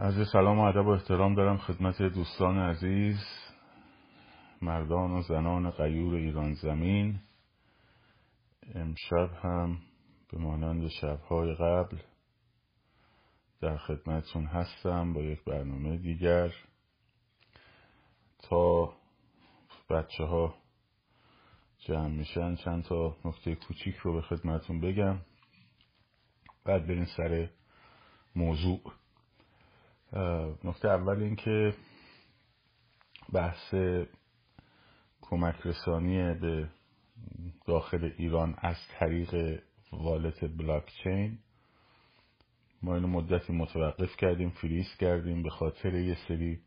عرض سلام و ادب و احترام دارم خدمت دوستان عزیز مردان و زنان غیور ایران زمین. امشب هم به مانند شبهای قبل در خدمتتون هستم با یک برنامه دیگر. تا بچه ها جمع میشن چند تا نکته کوچیک رو به خدمتتون بگم. بعد بریم سر موضوع. نکته اول این که بحث کمک رسانی به داخل ایران از طریق wallet blockchain ما اینو مدتی متوقف کردیم فریز کردیم به خاطر یه سری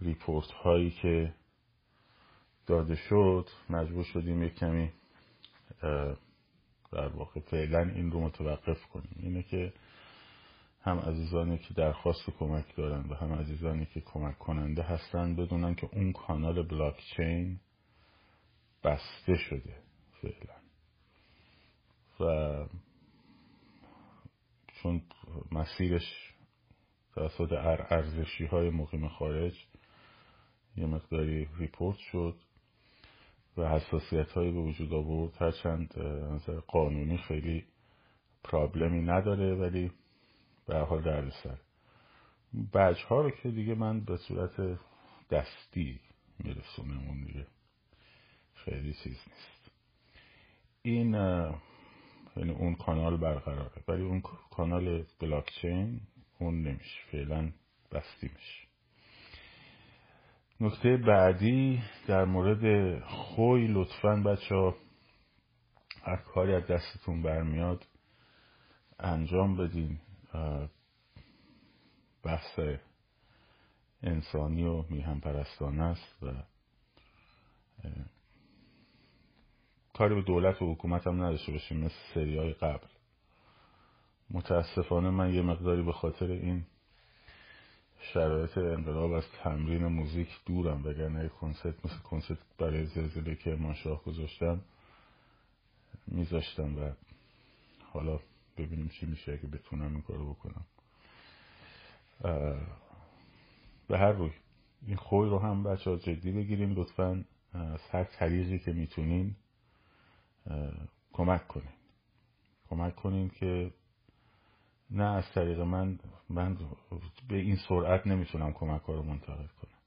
report هایی که داده شد. مجبور شدیم یک کمی در واقع فعلا این رو متوقف کنیم. اینه که هم عزیزانی که درخواست کمک دارن و هم عزیزانی که کمک کننده هستن بدونن که اون کانال بلاک چین بسته شده فعلا. و چون مسیرش توسط ارزشی های مقیم خارج یه مقداری ریپورت شد و حساسیت هایی به وجود آورد هرچند نظر قانونی خیلی پرابلمی نداره ولی به حال درد سر بچه ها رو که دیگه من به صورت دستی میرسونم اون دیگه. خیلی چیز نیست. این یعنی اون کانال برقراره ولی اون کانال بلاکچین اون نمیشه فعلا بستی میشه. نکته بعدی در مورد خوی لطفا بچه ها هر کاری از دستتون برمیاد انجام بدین. بحث انسانی و میهم پرستانه است و کاری به دولت و حکومت هم نداشته باشیم مثل سری های قبل. متاسفانه من یه مقداری به خاطر این شرایط انقلاب از تمرین موزیک دورم وگرنه کنسرت مثل کنسرت برای زلزله که ماشاه گذاشتم میذاشتم و حالا ببینیم چی میشه اگه بتونم این کارو بکنم. به هر روی. این خوی رو هم بچه ها جدی بگیریم لطفا از هر طریقی که می‌تونین کمک کنین. کمک کنین که نه از طریق من من به این سرعت نمی‌تونم کمک ها رو منتقل کنم.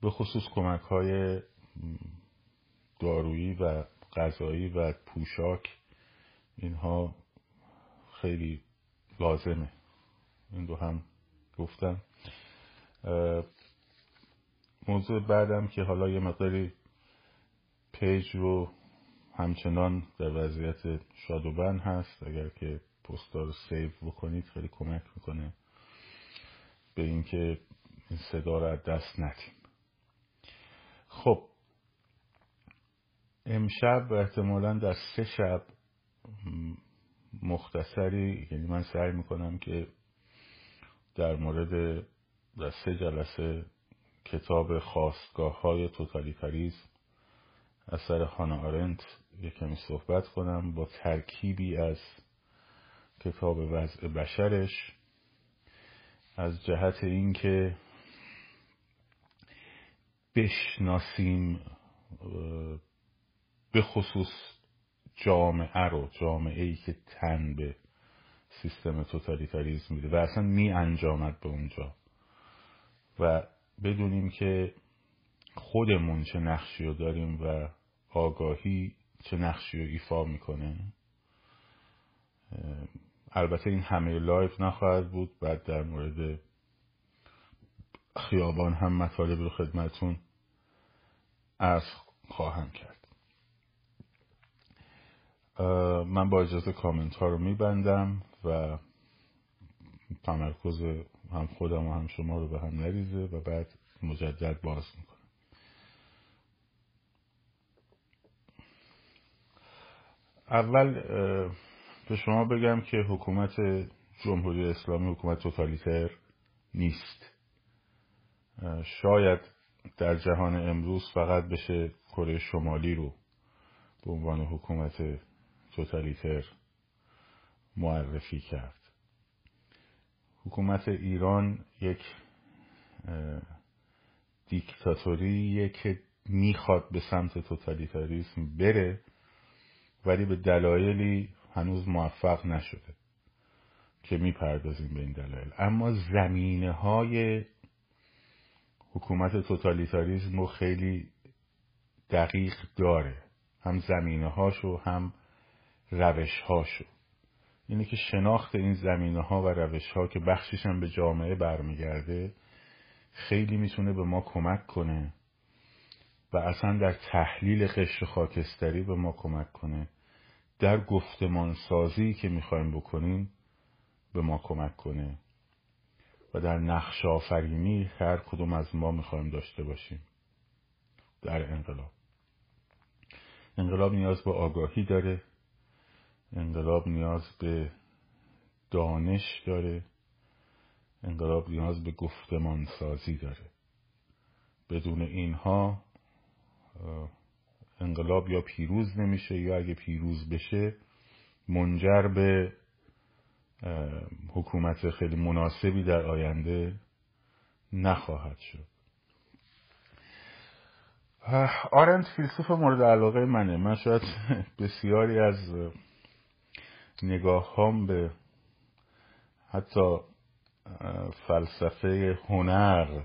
به خصوص کمک های دارویی و غذایی و پوشاک اینها خیلی لازمه. این دو هم گفتم. موضوع بعدم که حالا یه مقداری page رو همچنان در وضعیت shadow ban هست. اگر که پستا رو save بکنید خیلی کمک می‌کنه به اینکه این صدا رو دست ندیم. خب امشب احتمالا در سه شب مختصری یعنی من سعی می‌کنم که در مورد در سه جلسه کتاب خواستگاه های توتالیتاریزم اثر هانا آرنت یکمی صحبت کنم با ترکیبی از کتاب وضع بشرش از جهت اینکه بشناسیم به خصوص جامعه رو جامعه ای که تن به سیستم توتالیتاریزم میده و اصلا می انجامد به اونجا. و بدونیم که خودمون چه نقشی رو داریم و آگاهی چه نقشی رو ایفا می‌کنه. البته این همه live نخواهد بود. بعد در مورد خیابان هم مطالب رو خدمتون عرض خواهم کرد. من با اجازه کامنت ها رو میبندم و تمرکز هم خودم و هم شما رو به هم نریزه و بعد مجدد باز می‌کنم. اول به شما بگم که حکومت جمهوری اسلامی حکومت توتالیتر نیست. شاید در جهان امروز فقط بشه کره شمالی رو به عنوان حکومت توتالیتر معرفی کرد. حکومت ایران یک دیکتاتوریه که می‌خواد به سمت توتالیتاریسم بره ولی به دلایلی هنوز موفق نشده که می‌پردازیم به این دلایل. اما زمینه های حکومت توتالیتاریسم رو خیلی دقیق داره. هم زمینه هاشو هم روش هاشو اینه که شناخت این زمینه ها و روش ها که بخشش هم به جامعه برمیگرده خیلی می‌تونه به ما کمک کنه و اصلا در تحلیل قشر خاکستری به ما کمک کنه. در گفتمان سازی که می‌خوایم بکنیم به ما کمک کنه و در نقش آفرینی هر کدوم از ما می‌خوایم داشته باشیم. در انقلاب. انقلاب نیاز به آگاهی داره. انقلاب نیاز به دانش داره. انقلاب نیاز به گفتمان سازی داره. بدون اینها انقلاب یا پیروز نمیشه یا اگه پیروز بشه منجر به حکومت خیلی مناسبی در آینده نخواهد شد. آرنت فیلسوف مورد علاقه منه. من شاید بسیاری از نگاه هم به حتی فلسفه هنر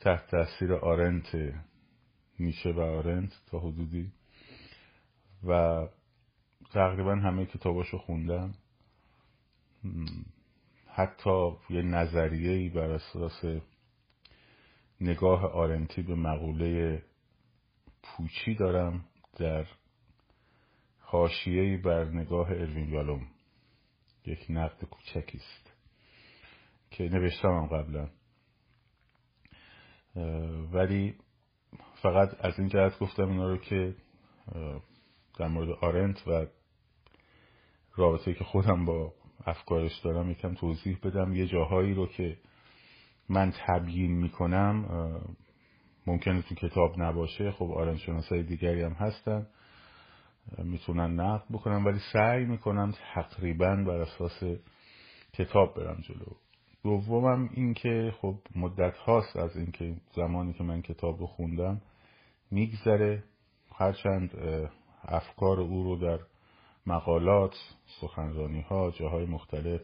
تحت تاثیر آرنت میشه و آرنت تا حدودی و تقریبا همه کتاباشو خوندم. حتی یه نظریه بر اساس نگاه آرنتی به مقوله پوچی دارم در حاشیه‌ای بر نگاه اروین یالوم. یک نقد کوچکی است که نوشتم قبلا. ولی فقط از این جهت گفتم اینا رو که در مورد آرنت و رابطه که خودم با افکارش دارم یکم توضیح بدم. یه جاهایی رو که من تبیین می‌کنم ممکنه تو کتاب نباشه. خب آرنت شناسای دیگری هم هستن. می‌تونن نقد بکنن ولی سعی می‌کنم تقریبا بر اساس کتاب برم جلو. دومم این که خب مدت هاست از اینکه زمانی که من کتاب رو خوندم میگذره. هرچند افکار او رو در مقالات سخنرانی ها جاهای مختلف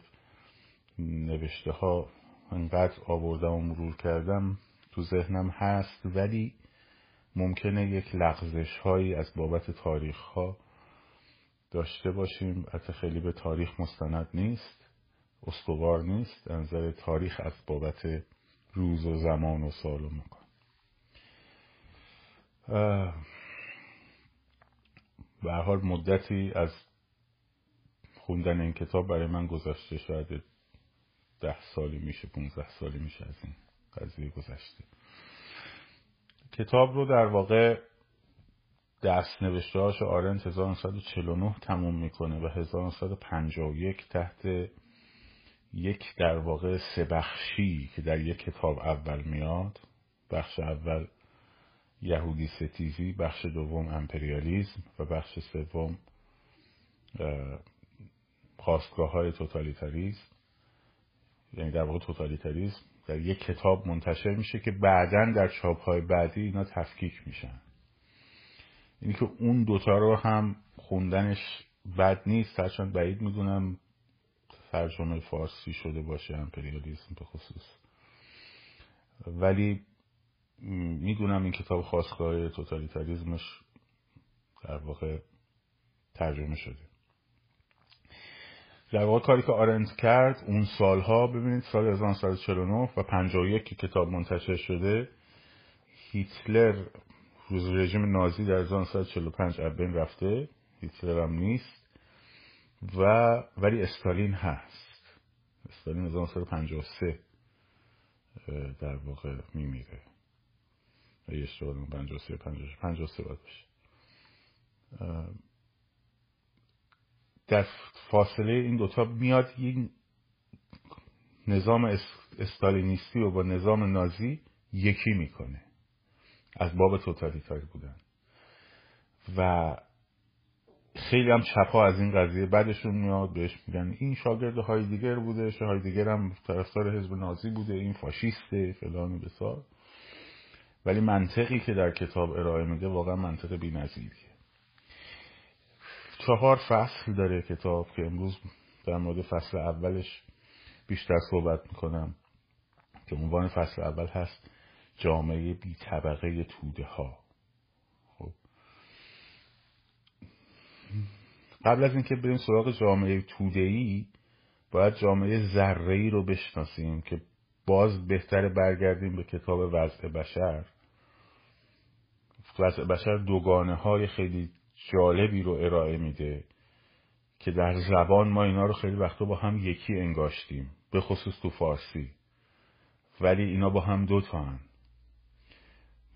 نوشته ها انقدر آوردم و مرور کردم تو ذهنم هست ولی ممکنه یک لغزش هایی از بابت تاریخ ها داشته باشیم. حتی خیلی به تاریخ مستند نیست. استوار نیست. نظر تاریخ از بابت روز و زمان و سال و مکان. به حال مدتی از خوندن این کتاب برای من گذشته. شاید ده سالی میشه 15 سالی میشه از این قضیه گذشته. کتاب رو در واقع دست نوشته هاش آرنت 1949 تموم می‌کنه و 1951 تحت یک در واقع سه بخشی که در یک کتاب اول میاد. بخش اول یهودی ستیزی بخش دوم امپریالیزم و بخش سوم خواستگاه های توتالیتاریزم یعنی در واقع توتالیتاریزم در یک کتاب منتشر میشه که بعدا در چاپ های بعدی اینا تفکیک میشن. اینی که اون دوتا رو هم خوندنش بد نیست هرچند بعید می‌دونم ترجمه فارسی شده باشه امپریالیسم به خصوص. ولی می‌دونم این کتاب خواستگاه توتالیتاریزمش در واقع ترجمه شده. در واقع کاری که آرنت کرد اون سالها ببینید سال 1949 و 51 که کتاب منتشر شده هیتلر روز رژیم نازی در 1945 از بین رفته. هیتلر هم نیست. و ولی استالین هست. استالین 1953 در واقع میمیره. یه اشتغال 53 53 باید باشه. در فاصله این دوتا میاد این نظام استالینیستی و با نظام نازی یکی می‌کنه. از باب توتالیتاری بودن. و خیلی هم چپا از این قضیه بعدشون میاد بهش میگن این شاگرد هایدیگر بوده هایدیگر هم طرفدار حزب نازی بوده این فاشیسته فلان بسار. ولی منطقی که در کتاب ارائه میده واقعا منطق بی‌نظیریه. چهار فصل داره کتاب که امروز در مورد فصل اولش بیشتر صحبت می‌کنم که عنوان فصل اول هست جامعه بی طبقه توده ها. خب. قبل از اینکه بریم سراغ جامعه توده ای باید جامعه ذره ای رو بشناسیم که باز بهتر برگردیم به کتاب وضع بشر. وضع بشر دوگانه های خیلی جالبی رو ارائه میده که در زبان ما اینا رو خیلی وقتا با هم یکی انگاشتیم به خصوص تو فارسی. ولی اینا با هم دو تا هن.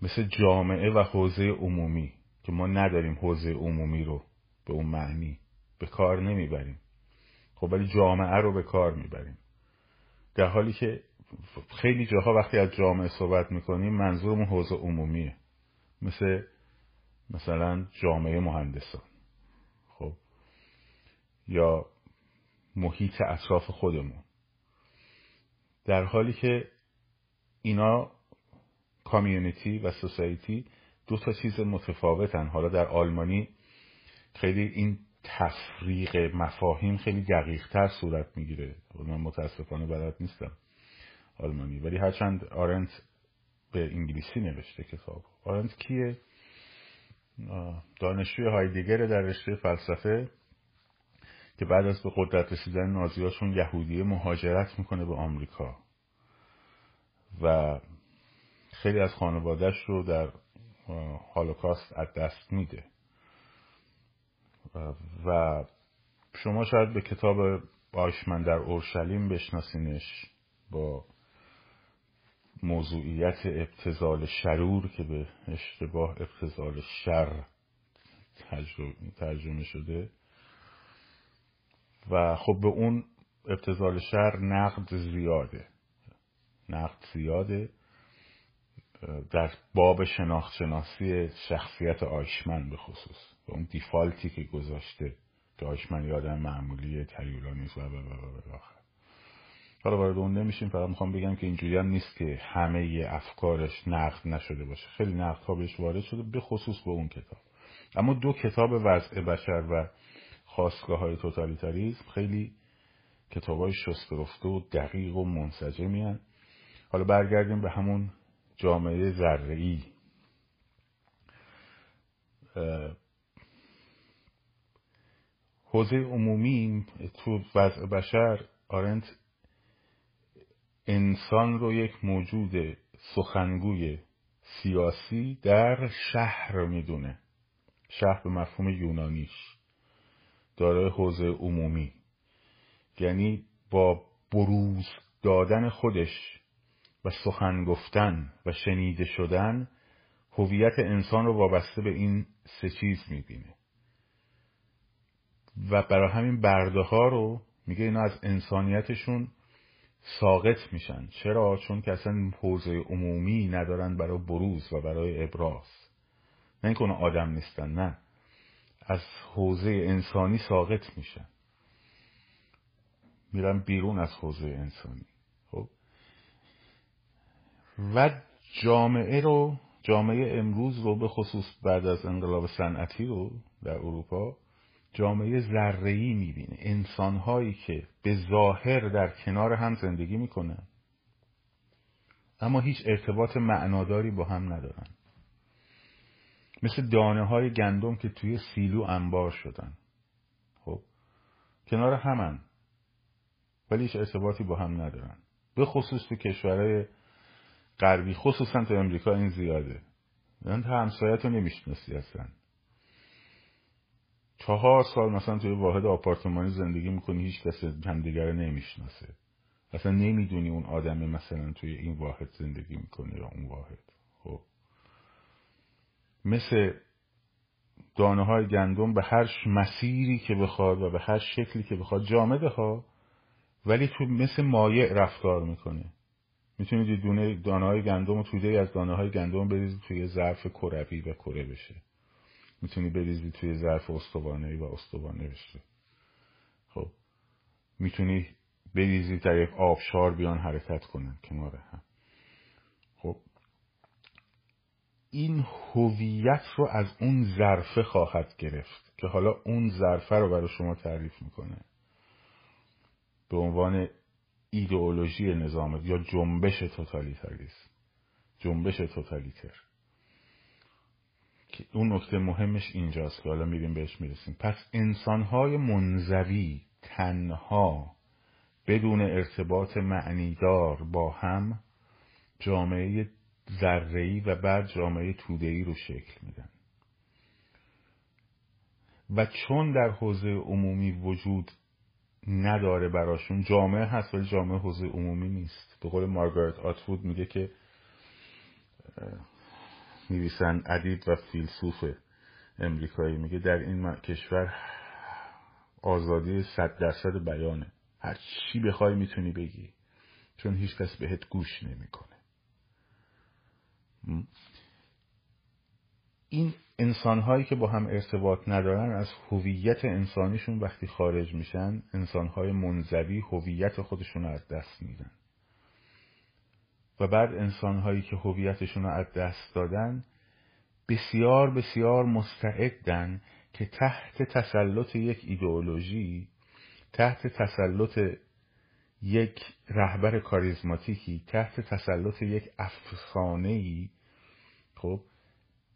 مثل جامعه و حوزه عمومی که ما نداریم حوزه عمومی رو به اون معنی. به کار نمی‌بریم. خب ولی جامعه رو به کار می‌بریم. در حالی که خیلی جاها وقتی از جامعه صحبت می‌کنیم منظورمون حوزه عمومیه. مثل مثلا جامعه مهندسان. خب. یا محیط اطراف خودمون. در حالی که اینا کامیونیتی و سوسایتی دو تا چیز متفاوتن. حالا در آلمانی خیلی این تفریق مفاهیم خیلی دقیق تر صورت می‌گیره. من متاسفانه بلد نیستم آلمانی. ولی هرچند آرنت به انگلیسی نوشته کتاب آرنت کیه؟ دانشجوی هایدگر در رشته فلسفه که بعد از به قدرت رسیدن نازیاشون یهودیه مهاجرت می‌کنه به آمریکا. و خیلی از خانوادهش رو در هالوکاست از دست میده. و شما شاید به کتاب آیشمن در اورشلیم بشناسینش با موضوعیت ابتزال شرور که به اشتباه ابتزال شر ترجمه شده. و خب به اون ابتزال شر نقد زیاده. نقد زیاده. در باب شناخت شناسی شخصیت آیشمن به خصوص. و اون دیفالتی که گذاشته که آیشمن یادم معمولی تریولا و و حالا وارد اون نمیشیم فقط می‌خوام بگم که اینجوری هم نیست که همه افکارش نقد نشده باشه. خیلی نقد ها بهش وارد شده به خصوص به اون کتاب. اما دو کتاب وضع بشر و خواستگاه های توتالیتاریزم خیلی کتاب های شسترفته و دقیق و منسجمی حالا برگردیم به همون جامعه ذره‌ای. حوزه عمومی تو وضع بشر آرنت انسان رو یک موجود سخنگوی سیاسی در شهر می‌دونه. شهر به مفهوم یونانیش. دارای حوزه عمومی. یعنی با بروز دادن خودش و سخن گفتن و شنیده شدن هویت انسان رو وابسته به این سه چیز می‌بینه. و برای همین برده ها رو میگه اینا از انسانیتشون ساقط میشن. چرا؟ چون که اصلا حوزه عمومی ندارن برای بروز و برای ابراز. نه اینکه آدم نیستن نه. از حوزه انسانی ساقط میشن. میرن بیرون از حوزه انسانی. خب؟ و جامعه رو جامعه امروز رو به خصوص بعد از انقلاب صنعتی رو در اروپا جامعه ذره‌ای می‌بینه. انسانهایی که به ظاهر در کنار هم زندگی می‌کنن اما هیچ ارتباط معناداری با هم ندارن. مثل دانه های گندم که توی سیلو انبار شدن. خب کنار همن. ولی هیچ ارتباطی با هم ندارن. به خصوص تو کشورهای غربی خصوصا تو امریکا این زیاده. یعنی همسایت رو نمی‌شناسی اصلا. چهار سال مثلا توی واحد آپارتمانی زندگی می‌کنی هیچ کس همدیگر نمی‌شناسه. اصلا نمی‌دونی اون آدم مثلا توی این واحد زندگی می‌کنه یا اون واحد. خب. مثل دانه های گندم به هر مسیری که بخواد و به هر شکلی که بخواد جامده ها ولی تو مثل مایع رفتار می‌کنه. می‌تونید دونه دانه های گندم و توده از دانه های گندم بریزید توی ظرف کروی و کره بشه. می‌تونی بریزی توی ظرف استوانه و استوانه بشه خب می‌تونی بریزی در یک آبشار بیان حرکت کنن کنار هم. خب این هویت رو از اون ظرفه خواهد گرفت که حالا اون ظرفه رو برای شما تعریف می‌کنه. به عنوان ایدئولوژی نظام یا جنبش توتالیتاریسم. جنبش توتالیتر. اون نکته مهمش اینجاست که حالا میریم بهش می‌رسیم. پس انسانهای منزوی تنها بدون ارتباط معنیدار با هم جامعه ذره‌ای و بعد جامعه توده‌ای رو شکل میدن. و چون در حوزه عمومی وجود نداره براشون جامعه هست ولی جامعه حوزه عمومی نیست. به قول مارگارت آتوود میگه که نویسن ادیب و فیلسوف امریکایی. میگه در این کشور آزادی صد درصد بیانه. هر چی بخوای می‌تونی بگی چون هیچ کس بهت گوش نمی‌کنه. این انسان هایی که با هم ارتباط ندارن از هویت انسانیشون وقتی خارج میشن انسان های منزوی هویت خودشون رو از دست میدن. و بعد انسان هایی که هویتشون رو از دست دادن بسیار بسیار مستعدن که تحت تسلط یک ایدئولوژی تحت تسلط یک رهبر کاریزماتیکی تحت تسلط یک افسانه ای خب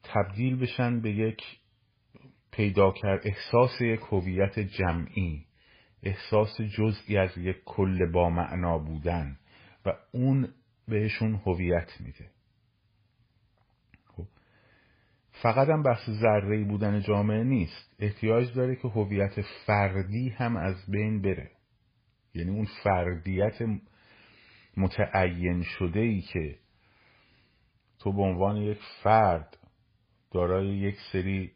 تبدیل بشن به یک پیدا کرد احساس یک هویت جمعی احساس جزئی از یک کل با معنا بودن. و اون بهشون هویت میده. خب. فقط هم بحث ذره بودن جامعه نیست. احتیاج داره که هویت فردی هم از بین بره. یعنی اون فردیت متعین شده ای که تو به عنوان یک فرد دارای یک سری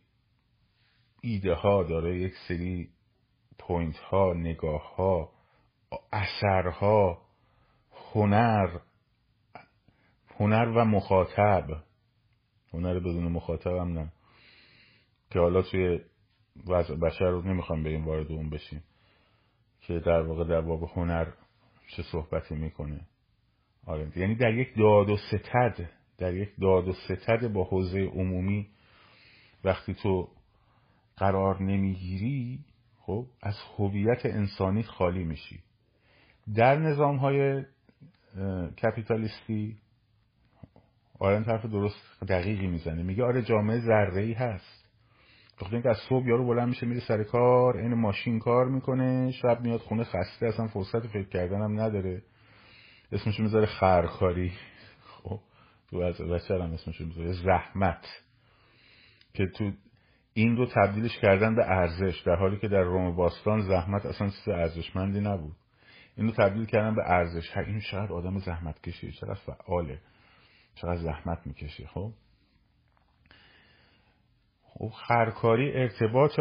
ایده ها دارای یک سری point ها نگاه ها اثرها هنر هنر و مخاطب. هنر بدون مخاطب هم نه. که حالا توی وضع بشر رو نمی‌خوام بریم وارد اون بشیم. که در واقع در باب هنر چه صحبتی می‌کنه. آره. یعنی در یک داد و ستد در یک داد و ستد با حوزه عمومی وقتی تو قرار نمی‌گیری خب از هویت انسانی خالی میشی. در نظام های کپیتالیستی آرن طرف درست دقیقی می‌زنه. میگه آره جامعه ذره ای هست. وقتی اینکه از صبح یارو بلند میشه میره سر کار این ماشین کار می‌کنه شب میاد خونه خسته اصلا فرصت فکر کردن هم نداره. اسمش می‌ذاره خرکاری خب تو از بچه هم اسمش می‌ذاره زحمت. که تو این رو تبدیلش کردن به ارزش در حالی که در روم باستان زحمت اصلا چیز ارزشمندی نبود. این رو تبدیل کردن به ارزش. این چقدر آدم زحمت کشیه چقدر فعاله. چقدر زحمت می‌کشه خب؟ خب خرکاری ارتباط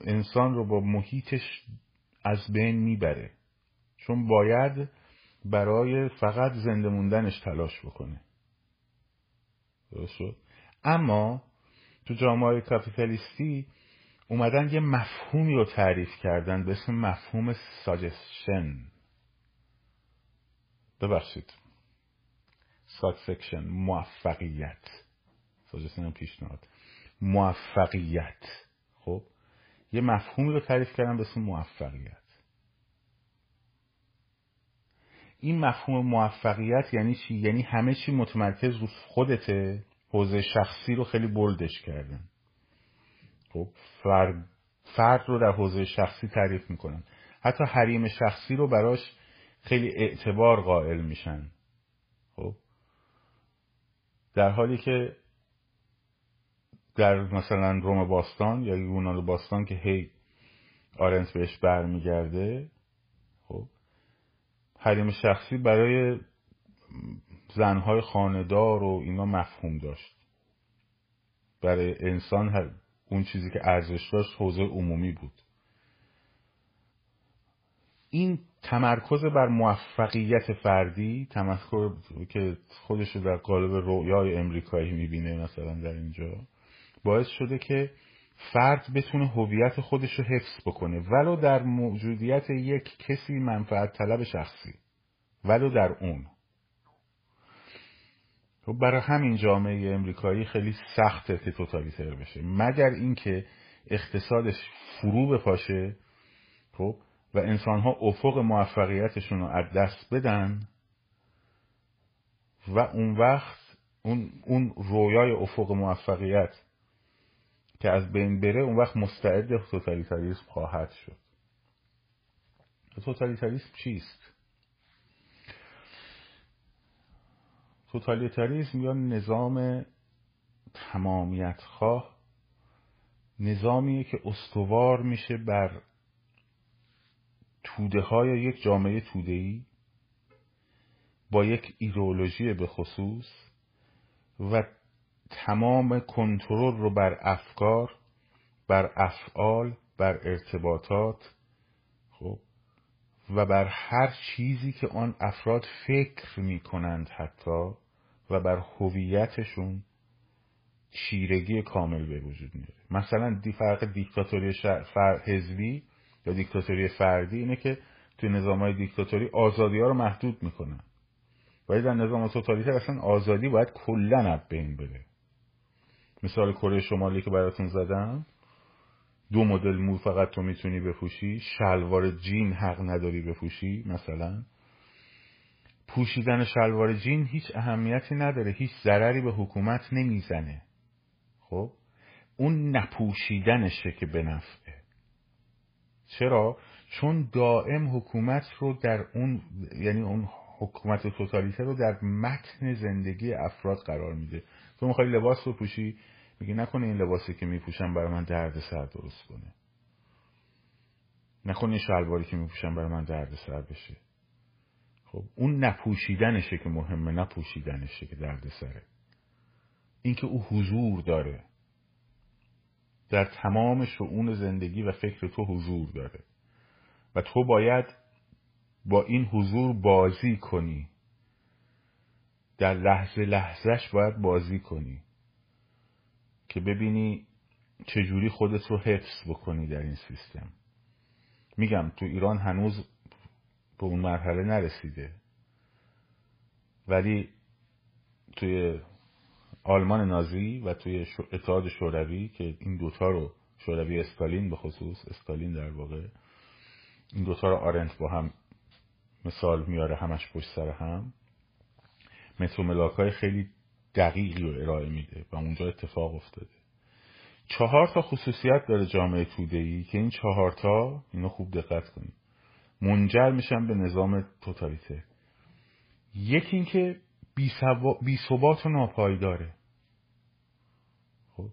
انسان رو با محیطش از بین می‌بره. چون باید برای فقط زنده موندنش تلاش بکنه. درست اما تو جامعه کاپیتالیستی اومدن یه مفهومی رو تعریف کردن به اسم مفهوم suggestion ببخشید. success موفقیت. suggestion پیشنهاد. موفقیت. خب؟ یه مفهومی رو تعریف کردن به اسم موفقیت. این مفهوم موفقیت یعنی چی؟ یعنی همه چی متمرکز رو خودته حوزه شخصی رو خیلی بلدش کردن. خب؟ فرد, فرد رو در حوزه شخصی تعریف می‌کنن. حتی حریم شخصی رو براش خیلی اعتبار قائل میشن. در حالی که در مثلا روم باستان یا یونان باستان که هی آرنت بهش برمیگرده خب حریم شخصی برای زنهای خاندار و اینا مفهوم داشت. برای انسان اون چیزی که ارزش داشت حوزه عمومی بود. این تمرکز بر موفقیت فردی تمرکز که خودش در قالب رویای امریکایی می‌بینه مثلا در اینجا باعث شده که فرد بتونه هویت خودش رو حفظ بکنه ولو در موجودیت یک کسی منفعت طلب شخصی ولو در اون. خب برای همین جامعه امریکایی خیلی سخته که توتالیتر بشه. مگر اینکه اقتصادش فرو بپاشه؟ خب و انسان ها افق موفقیتشون رو از دست بدن و اون وقت اون, اون رویای افق موفقیت که از بین بره اون وقت مستعد توتالیتاریسم خواهد شد توتالیتاریسم چیست؟ توتالیتاریسم یا نظام تمامیت خواه نظامیه که استوار میشه بر توده های یک جامعه توده ای با یک ایدئولوژی به خصوص و تمام کنترل رو بر افکار بر افعال بر ارتباطات خب و بر هر چیزی که آن افراد فکر می کنند حتی و بر هویتشون چیرگی کامل به وجود میاره مثلا دی فرق دیکتاتوری حزبی یا دیکتاتوری فردی اینه که توی نظام های دیکتاتوری آزادی ها رو محدود می‌کنن. ولی در نظام توتالیتر اصلا آزادی باید کلا از بین بره. مثال کره شمالی که براتون زدم دو مدل مو فقط تو می‌تونی بپوشی شلوار جین حق نداری بپوشی مثلا. پوشیدن شلوار جین هیچ اهمیتی نداره هیچ ضرری به حکومت نمی‌زنه. خب؟ اون نپوشیدنشه که به نفعه چرا؟ چون دائم حکومت رو در اون یعنی اون حکومت توتالیته رو در متن زندگی افراد قرار میده. تو می‌خوای لباس بپوشی میگه نکنه این لباسی که میپوشم برای من درد سر درست کنه. نکنه این شلواری که میپوشم برای من درد سر بشه. خب اون نپوشیدنشه که مهمه نپوشیدنشه که درد سره. اینکه او حضور داره. در تمام شعون زندگی و فکر تو حضور داره. و تو باید با این حضور بازی کنی. در لحظه لحظهش باید بازی کنی. که ببینی چجوری خودت رو حفظ بکنی در این سیستم. میگم تو ایران هنوز به اون مرحله نرسیده. ولی توی آلمان نازی و توی اتحاد شوروی که این دوتا رو شوروی استالین به خصوص استالین در واقع این دوتا رو آرنت با هم مثال میاره همش پشت سر هم. مترو ملاک های خیلی دقیقی رو ارائه میده و اونجا اتفاق افتاده. چهار تا خصوصیت داره جامعه توده ای که این چهار تا اینو خوب دقت کنید منجر میشن به نظام توتالیته. یکی اینکه بی ثبات و ناپایداره. خب؟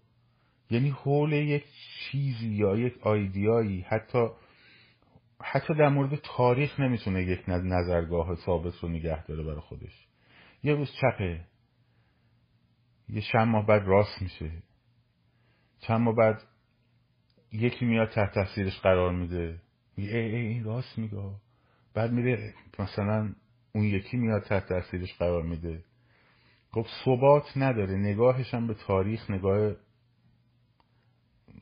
یعنی حول یک چیزی یا یک آیدیایی حتی حتی در مورد تاریخ نمی‌تونه یک نظرگاه ثابت رو نگه داره برای خودش. یه روز چپه. یه چند ماه بعد راست میشه. چند ماه بعد یکی میاد تحت تاثیرش قرار میده. میگه ای, ای این راست میگه. بعد میره مثلا اون یکی میاد تحت تاثیرش قرار میده خب ثبات نداره نگاهش هم به تاریخ نگاه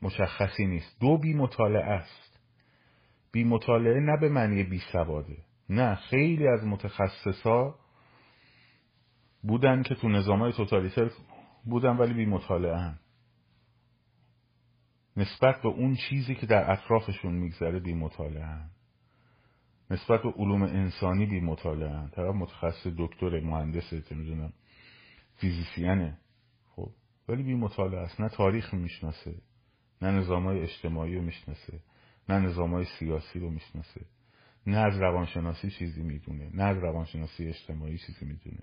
مشخصی نیست دو بی مطالعه است بی مطالعه نه به معنی بی سواده نه خیلی از متخصصا بودن که تو نظام های توتالیتر بودن ولی بی مطالعه هم. نسبت به اون چیزی که در اطرافشون میگذره بی مطالعه هم. نسبت به علوم انسانی بی مطالعه هم. طرف متخصص دکتر مهندس می‌دونم فیزیسیانه خب ولی بی مطالعه است. نه تاریخ می‌شناسه نه نظام های اجتماعی رو می‌شناسه نه نظام های سیاسی رو می‌شناسه. نه از روانشناسی چیزی می‌دونه نه از روانشناسی اجتماعی چیزی می‌دونه.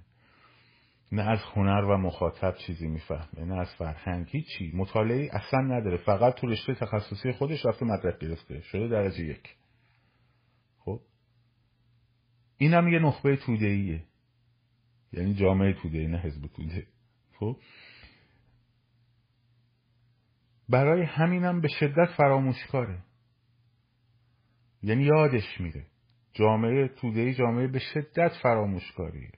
نه از هنر و مخاطب چیزی می‌فهمه نه از فرهنگ هیچی مطالعه اصلا نداره. فقط تو رشته تخصصی خودش رفته مدرک گرفته. شده درجه یک خب این هم یه نخبه توده ایه یعنی جامعه توده نه حزب توده خب؟ برای همینم به شدت فراموشکاره. یعنی یادش میره. جامعه توده ای جامعه به شدت فراموشکاریه.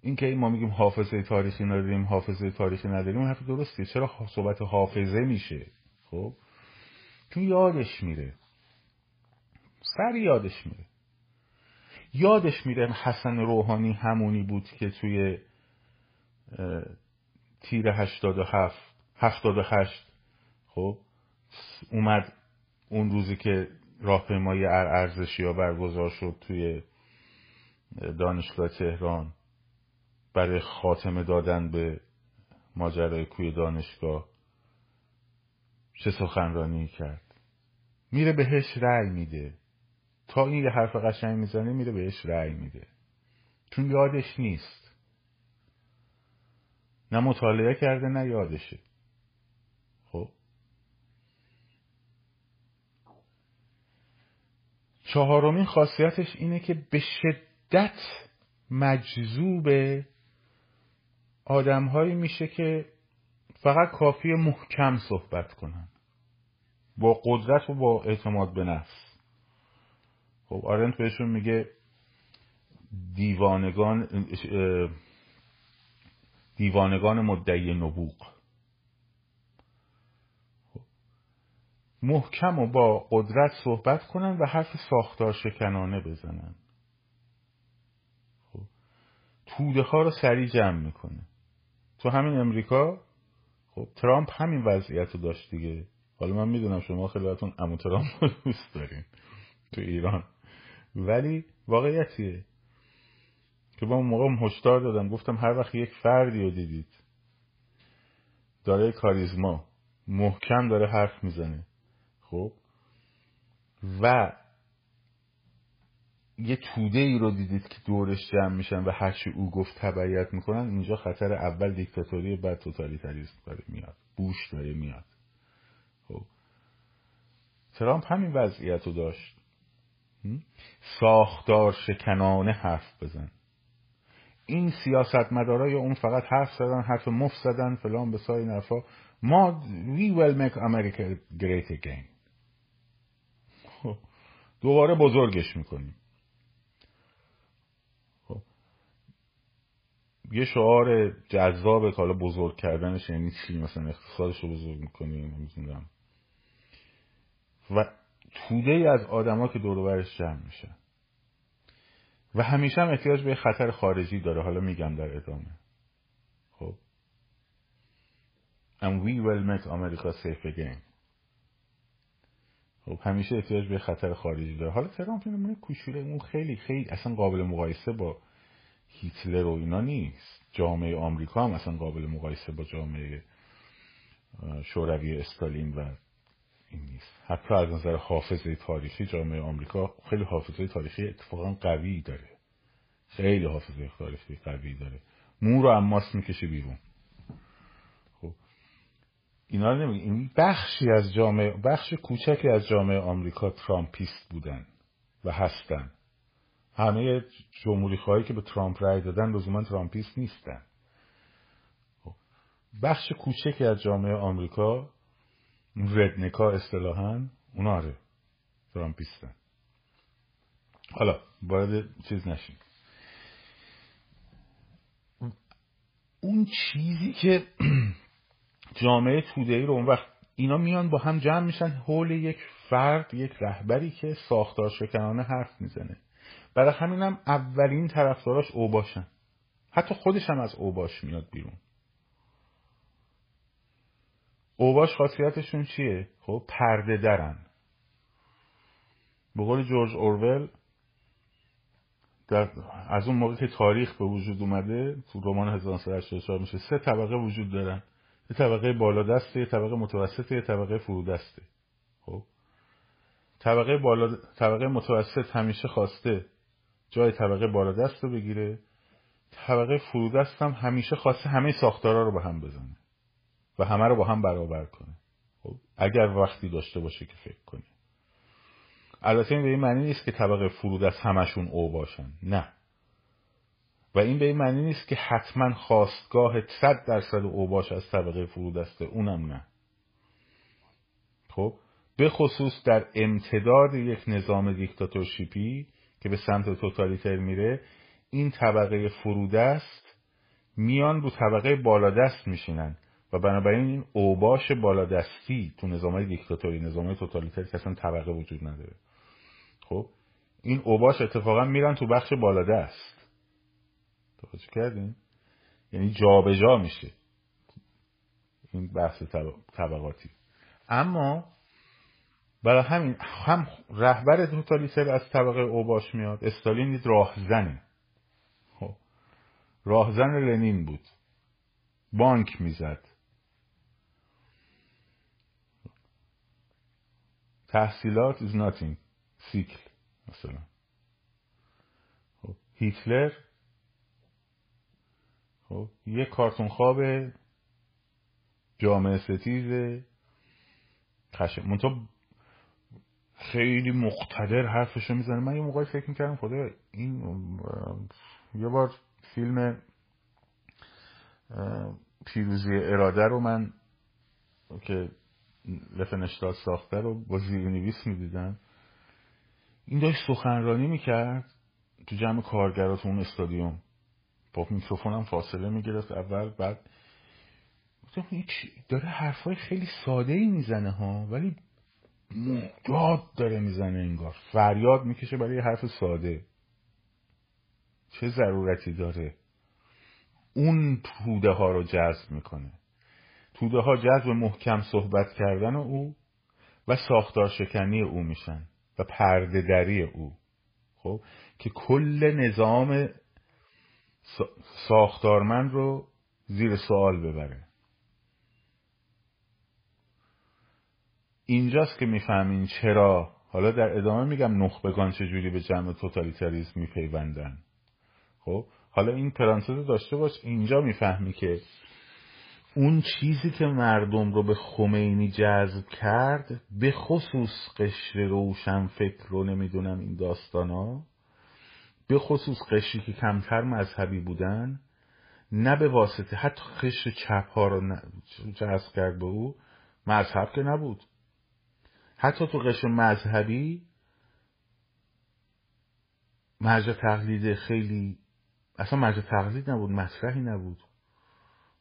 اینکه ما میگیم حافظه تاریخی نداریم حافظه تاریخی نداریم حرف درسته چرا صحبت حافظه میشه؟ خب؟ چون یادش میره. سر یادش میره. یادش میره حسن روحانی همونی بود که توی تیر هشتاد و هفت هفتاد و هشت خب اومد اون روزی که راهپیمایی ارزشی ها برگزار شد توی دانشگاه تهران برای خاتمه دادن به ماجرای کوی دانشگاه چه سخنرانی کرد. میره بهش رأی میده. تا این یه حرف قشنگ می‌زنه میره بهش رأی میده. چون یادش نیست. نه مطالعه کرده نه یادشه. خب؟ چهارمین خاصیتش اینه که به شدت مجذوب آدمهایی میشه که فقط کافی محکم صحبت کنن. با قدرت و با اعتماد به نفس. خب آرنت بهشون میگه دیوانگان دیوانگان مدعی نبوغ. خب، محکم و با قدرت صحبت کنن و حرف ساختار شکنانه بزنن. خب توده ها رو سریع جمع می‌کنه. تو همین امریکا خب ترامپ همین وضعیت رو داشت دیگه. حالا من می‌دونم شما خیلی براتون امو ترامپ دوست دارین تو ایران. ولی واقعیتیه. که با اون موقع هشدار دادم. گفتم هر وقت یک فردی رو دیدید داره کاریزما محکم داره حرف می‌زنه. خب؟ و یه توده ای رو دیدید که دورش جمع میشن و هرچی او گفت تبعیت می‌کنن اینجا خطر اول دیکتاتوری بعد توتالیتریسم داره میاد. بوش داره میاد. خب؟ ترامپ همین وضعیت رو داشت. ساختار شکنانه حرف بزن این سیاست مدارای اون فقط حرف زدن حرف مف زدن فلان به سای نرفا ما we will make America great again خب. دوباره بزرگش می‌کنیم خب. یه شعار جذاب که حالا بزرگ کردنش یعنی چی مثلا اقتصادش رو بزرگ می‌کنیم نمی‌دونم و توده ای از آدما که دور برش جمع میشه. و همیشه هم احتیاج به خطر خارجی داره. حالا میگم در ادامه. خب. And we will make America safe again. خب همیشه احتیاج به خطر خارجی داره. حالا ترامپ نمونه کوچوله اون خیلی خیلی اصلا قابل مقایسه با هیتلر و اینا نیست. جامعه آمریکا هم اصلا قابل مقایسه با جامعه شوروی استالین و این نیست. حتی از نظر حافظه تاریخی جامعه آمریکا خیلی حافظه تاریخی اتفاقا قوی داره. خیلی حافظه تاریخی قوی داره. مو رو از ماست می‌کشه بیرون. خب. اینا رو نمیگه این بخشی از جامعه بخش کوچکی از جامعه آمریکا ترامپیست بودن و هستن. همه جمهوری خواهی که به ترامپ رای دادن لزوما ترامپیست نیستن. خب، بخش کوچکی از جامعه آمریکا ردنکا اصطلاحا اونا آره ترامپیستن حالا باید چیز نشیم. اون چیزی که جامعه توده ای رو اون وقت اینا میان با هم جمع میشن حول یک فرد یک رهبری که ساختار شکنانه حرف می‌زنه. برای همینم اولین طرفداراش اوباشن. حتی خودش هم از اوباش میاد بیرون. اوباش خاصیتشون چیه؟ خب پرده درن. به قول جورج اورول در از اون موقع که تاریخ به وجود اومده تو رمان 1984 میشه سه طبقه وجود دارن. یه طبقه بالا دسته یه طبقه متوسط یه طبقه فرودسته. خب؟ طبقه بالا طبقه متوسط همیشه خواسته جای طبقه بالا دست رو بگیره. طبقه فرودست هم همیشه خواسته همه ساختارا رو به هم بزنه. و همه رو با هم برابر کنه. خب اگر وقتی داشته باشه که فکر کنه. البته این به این معنی نیست که طبقه فرود از همشون او باشن. نه. و این به این معنی نیست که حتما خواستگاه صد درصد او باش از طبقه فرودسته اونم نه. خب به خصوص در امتداد یک نظام دیکتاتورشیپی که به سمت توتالیتر میره این طبقه فرودست میان رو طبقه بالادست میشینن. و بنابراین این اوباش بالادستی تو نظام های دیکتاتوری نظام های توتالیتری که اصلا طبقه وجود نداره. خب این اوباش اتفاقا میرن تو بخش بالادست. توجه کردین؟ یعنی جابجا جا میشه این بحث طبقاتی. اما برای همین هم رهبر توتالیتر از طبقه اوباش میاد. استالین راهزنه. خب راهزن لنین بود. بانک می‌زد. تحصیلات is nothing. سیکل مثلا. خب هیتلر. خب یه کارتون خواب جامعه ستیز خشم منطقه خیلی مقتدر حرفشو می‌زنه. من یه موقعی فکر می‌کردم خدا این یه بار فیلم پیروزی اراده رو من که لفنشتاد ساخته رو با نویس می‌دیدم این داشت سخنرانی می‌کرد تو جمع کارگرا تو اون استادیوم. با میکروفونم فاصله می‌گرفت اول بعد داره حرفای خیلی ساده ای می‌زنه ها ولی داد داره می‌زنه انگار. فریاد می‌کشه برای حرف ساده. چه ضرورتی داره؟ اون توده ها رو جذب می‌کنه. توده ها جذب محکم صحبت کردن او و ساختار شکنی او میشن و پرده دری او. خب که کل نظام ساختارمند رو زیر سوال ببره. اینجاست که می‌فهمین چرا حالا در ادامه میگم نخبگان چجوری به جمع توتالیتاریزم میپیوندن. خب حالا این پرانتز داشته باش اینجا می‌فهمی که اون چیزی که مردم رو به خمینی جذب کرد به خصوص قشر روشن فکر رو نمی‌دونم این داستان ها به خصوص قشری که کمتر مذهبی بودن نه به واسطه حتی قشر چپ ها رو جذب کرد به او مذهب که نبود. حتی تو قشر مذهبی مرجع تقلید خیلی اصلا مرجع تقلید نبود مطرحی نبود.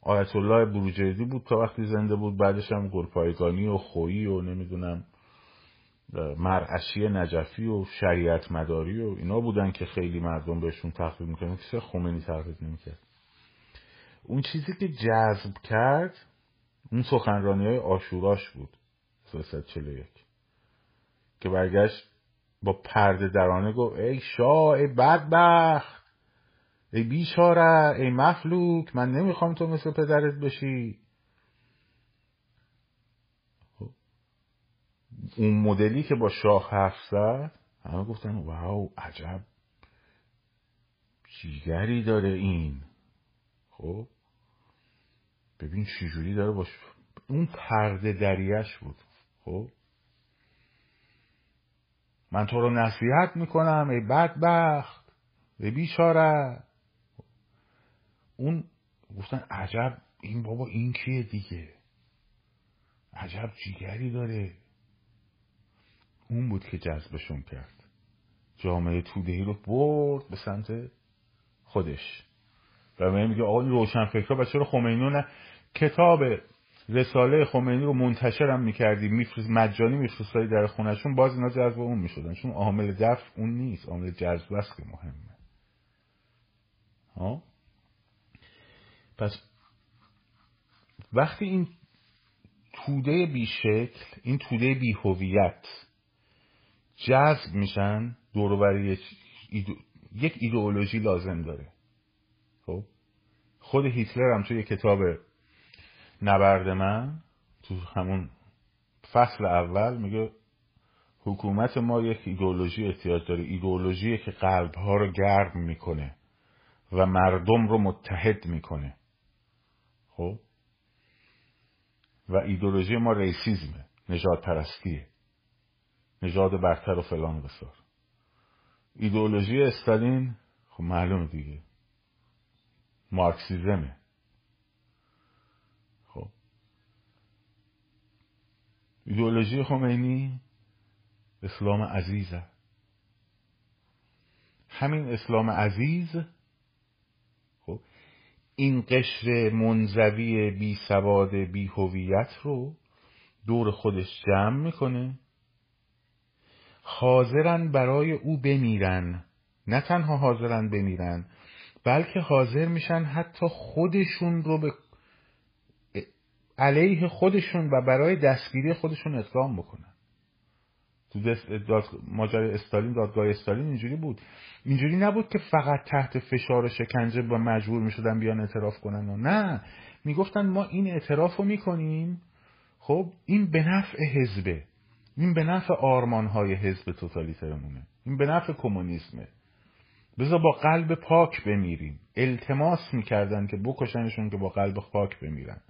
آیت الله بروجردی بود تا وقتی زنده بود بعدش هم گلپایگانی و خویی و نمی‌دونم مرعشی نجفی و شریعت مداری و اینا بودن که خیلی مردم بهشون تقلید می‌کنن کسی خمینی تقلید نمی‌کرد. اون چیزی که جذب کرد اون سخنرانی های آشوراش بود. 341 که برگشت با پرده درانه گفت ای شاه ای بدبخت! ای بیچاره ای مفلوک من نمی‌خوام تو مثل پدرت بشی. خب. اون مدلی که با شاه حرف زد همه گفتن واو عجب جیگری داره این. خب ببین چجوری داره باش اون پرده دریش بود. خب من تو رو نصیحت می‌کنم ای بدبخت ای بیچاره. اون گفتن عجب این بابا این کیه دیگه؟ عجب جیگری داره. اون بود که جذبشون کرد. جامعه تودهی رو برد به سمت خودش. و میگه آقا این روشن فکر و چرا خمینی نه؟ کتاب رساله خمینی رو منتشرم می‌کردی میفرست مجانی میفرستایی در خونشون باز اینا جذب اون می‌شدن. چون عامل دفع اون نیست عامل جذب است که مهمه. ها؟ پس وقتی این توده بیشکل این توده بیهویت جذب میشن دوروبری یک ایدئولوژی لازم داره. خب؟ خود هیتلر هم توی کتاب نبرد من تو همون فصل اول میگه حکومت ما یک ایدئولوژی احتیاج داره. ایدئولوژی که قلبها رو گرم می‌کنه و مردم رو متحد می‌کنه. خب؟ و ایدولوژی ما ریسیزمه نجات پرستیه نژاد برتر و فلان و بسار. ایدولوژی استالین خب معلومه دیگه. مارکسیزمه. خب؟ ایدولوژی خمینی اسلام عزیزه. همین اسلام عزیز این قشر منزوی بی سواد بی هویت رو دور خودش جمع می‌کنه. حاضرن برای او بمیرن. نه تنها حاضرن بمیرن بلکه حاضر میشن حتی خودشون رو به علیه خودشون و برای دستگیری خودشون اقدام بکنن. تو داد... ماجرای استالین دادگاه استالین اینجوری بود. اینجوری نبود که فقط تحت فشار و شکنجه با مجبور می‌شدن بیان اعتراف کنن و نه. می‌گفتن ما این اعتراف رو می‌کنیم. خب این به نفع حزبه. این به نفع آرمانهای حزب توتالیترمونه. این به نفع کمونیسمه. بذار با قلب پاک بمیریم. التماس می‌کردن که بکشنشون که با قلب پاک بمیرن.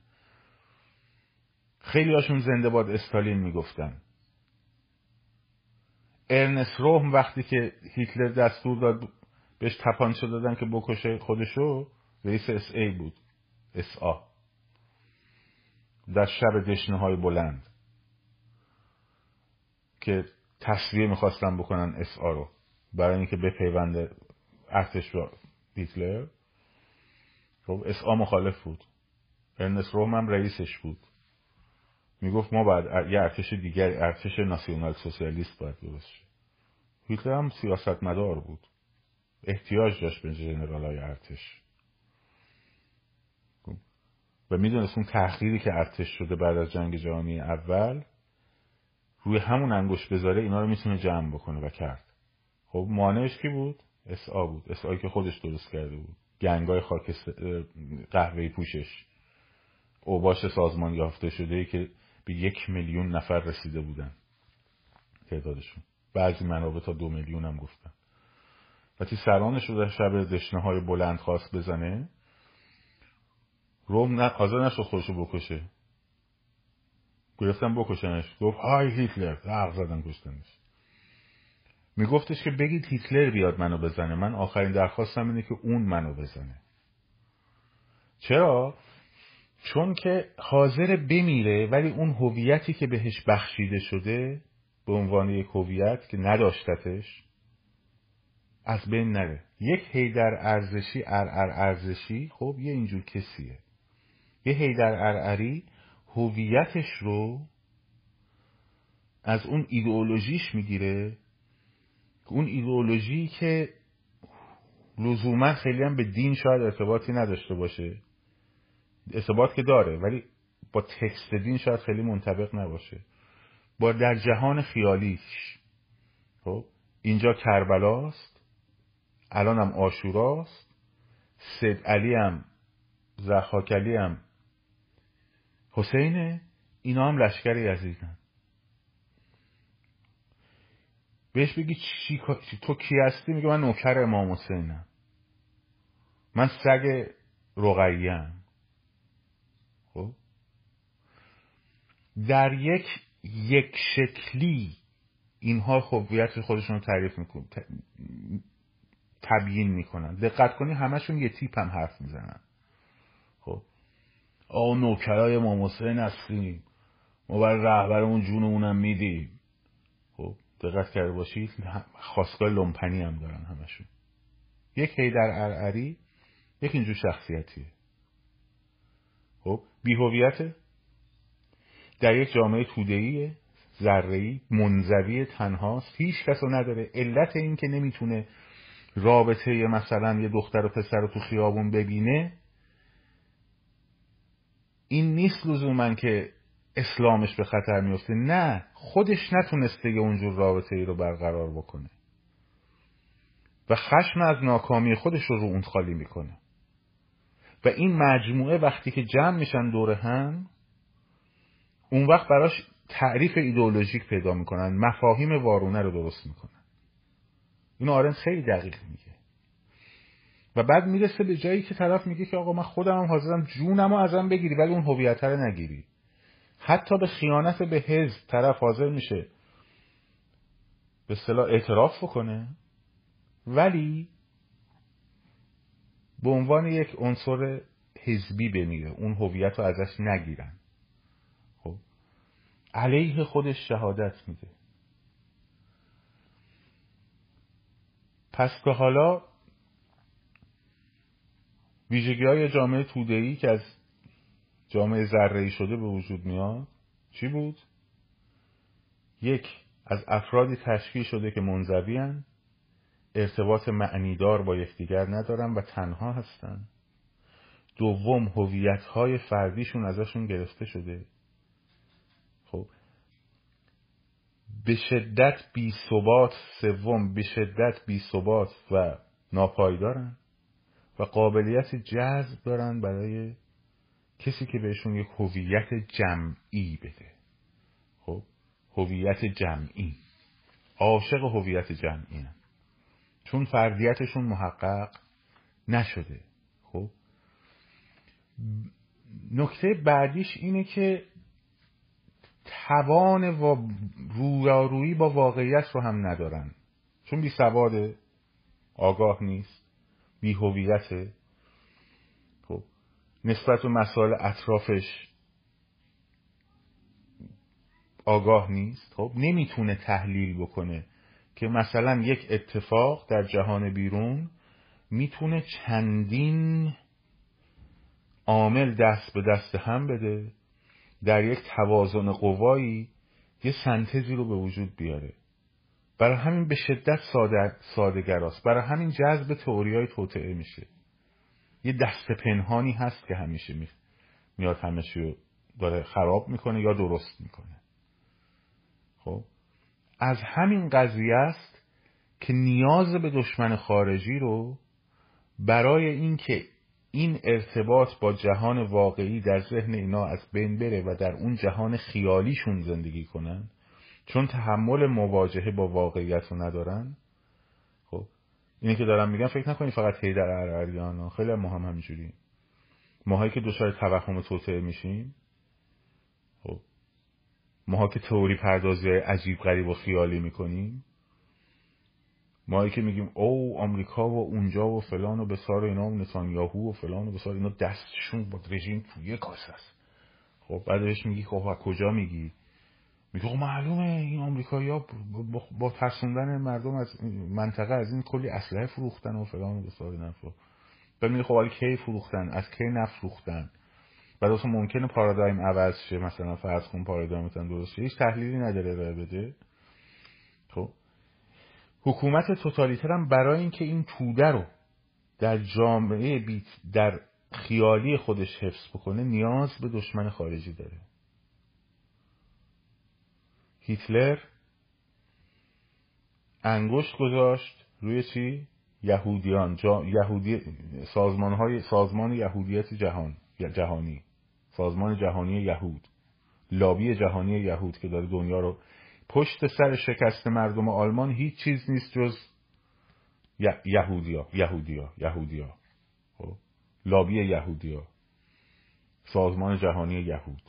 خیلی هاشون زنده باد استالین می‌گفتن. ارنست روم وقتی که هیتلر دستور داد بهش تپانچه دادن که بکشه خودشو رئیس اس ای بود. اس آ در شب دشنه های بلند. که تصفیه می‌خواستن بکنن اس آ رو. برای اینکه بپیونده ارتش رو هیتلر. خب اس آ مخالف بود. ارنست روم هم رئیسش بود. می‌گفت ما باید یه ارتش دیگر ارتش ناسیونال سوسیالیست باید درست شه. هیتلر هم سیاست مدار بود. احتیاج داشت به جنرال های ارتش و می‌دونست اون تحقیری که ارتش شده بعد از جنگ جهانی اول روی همون انگوش بذاره اینا رو می‌تونه جمع بکنه و کرد. خب مانعش کی بود؟ اس آ بود. اس آی که خودش درست کرده بود. gang ای خاک قهوه پوشش. اوباش سازمان یافته شده ای که به یک میلیون نفر رسیده بودن تعدادشون. بعضی منابع تا دو میلیون هم گفتن. وقتی سرانش رو در شب دشنه های بلند خواست بزنه روم حاضر نشد خودشو بکشه. گرفتن بکشنش. گفت Heil Hitler حق زدن کشتنش. میگفتش که بگید هیتلر بیاد منو بزنه. من آخرین درخواستم اینه که اون منو بزنه. چرا؟ چون که حاضر بمیره ولی اون هویتی که بهش بخشیده شده به عنوان یک هویت که نداشتتش از بین نره. یک هیدر ارزشی ار ار ارزشی خب یه اینجور کسیه. یه هیدر ارعری هویتش رو از اون ایدئولوژیش می‌گیره. اون ایدئولوژی که لزوما خیلی هم به دین شاید ارتباطی نداشته باشه. ارتباط که داره ولی با تکست دین شاید خیلی منطبق نباشه. با در جهان خیالیش. خب اینجا کربلاست الان هم آشوراست سید علی هم زخاک علی هم حسینه اینا هم لشکر یزیدن. بهش بگی چی تو کی هستی؟ میگه من نوکر امام حسینم. من سگ رقیم خب در یک یک شکلی اینها هویت خودشون رو تعریف می‌کنن تبیین می‌کنن. دقت کنی همشون یه تیپ هم حرف می‌زنن. خب. آقا نوکرای امام حسین هستیم ما برای رهبرمون جونمونم میدیم. خب. دقت کرده باشید خواستگاه لومپنی هم دارن همشون. یک هیدر ارعری یک اینجور شخصیتیه. خب. بیهویته. در یک جامعه توده‌ای ذره‌ای منزوی تنهاست. هیچ کس رو نداره. علت این که نمی‌تونه رابطه مثلا یه دختر و پسر رو تو خیابون ببینه این نیست لزوما که اسلامش به خطر میفته نه خودش نتونسته یه اونجور رابطه ای رو برقرار بکنه. و خشم از ناکامی خودش رو رو اون خالی می‌کنه. و این مجموعه وقتی که جمع میشن دور هم اون وقت براش تعریف ایدئولوژیک پیدا می‌کنن مفاهیم وارونه رو درست می‌کنن. این آرنت خیلی دقیق میگه. و بعد می‌رسه به جایی که طرف میگه که آقا من خودم هم حاضرم جونم رو ازم بگیری ولی اون هویت رو نگیری. حتی به خیانت به حزب طرف حاضر میشه به اصطلاح اعتراف بکنه ولی به عنوان یک عنصر حزبی بمیره اون هویت رو ازش نگیرن. علیه خودش شهادت میده. پس که حالا ویژگی های جامعه تودهی که از جامعه ذره شده به وجود میاد چی بود؟ یک از افرادی تشکیل شده که منزوی ارتباط معنیدار با یکدیگر ندارن و تنها هستن. دوم هویت های فردیشون ازشون گرفته شده. به شدت بی ثبات سوم به شدت بی ثبات و ناپایدارن و قابلیت جذب دارن برای کسی که بهشون یک هویت جمعی بده. خب هویت جمعی. عاشق هویت جمعی هم. چون فردیتشون محقق نشده. خب نکته بعدیش اینه که توان و رویارویی با واقعیت رو هم ندارن. چون بی سواد آگاه نیست بی هویت. خب نسبت به مسائل اطرافش آگاه نیست. خب نمی‌تونه تحلیل بکنه که مثلا یک اتفاق در جهان بیرون می‌تونه چندین عامل دست به دست هم بده. در یک توازن قوایی یه سنتزی رو به وجود بیاره. برای همین به شدت ساده سادهگراست. برای همین جذب تئوریای توطعه میشه. یه دست پنهانی هست که همیشه میاد همه رو داره خراب می‌کنه یا درست می‌کنه. خب؟ از همین قضیه است که نیاز به دشمن خارجی رو برای اینکه این ارتباط با جهان واقعی در ذهن اینا از بین بره و در اون جهان خیالیشون زندگی کنن؟ چون تحمل مواجهه با واقعیت رو ندارن؟ خب اینه که دارم میگم فکر نکنید فقط هی در خیلی ما هم همینجوری. ماهایی که دچار توهم توطعه میشیم خب ماها که تئوری پردازی عجیب غریب و خیالی می‌کنیم ماهایی که میگیم او آمریکا و اونجا و فلان و بسار اینا و نتانیاهو و فلان و بسار اینا دستشون با رژیم توی کاس است. خب بعدش میگی خب کجا میگی؟ میگه خب معلومه این آمریکایی ها با ترسوندن مردم از منطقه از این کلی اسلحه فروختن و فلان و بسار نفت بعد میگه خب کی فروختن؟ از کی نفروختن؟ بعد اصلا ممکنه پارادایم عوض شه مثلا فرض کن پارادایمتون درست شه. هیچ تحلیلی نداره بده. خب حکومت توتالیتر هم برای اینکه این توده رو در جامعه بیت در خیالی خودش حفظ بکنه نیاز به دشمن خارجی داره. هیتلر انگشت گذاشت روی چی؟ یهودیان. جا... یهودی... سازمان, های... سازمان یهودیت جهان جهانی. سازمان جهانی یهود. لابی جهانی یهود که داره دنیا رو پشت سر شکست مردم آلمان هیچ چیز نیست جز یهودیا یهودیا یهودیا. خب؟ لابی یهودیا. سازمان جهانی یهود.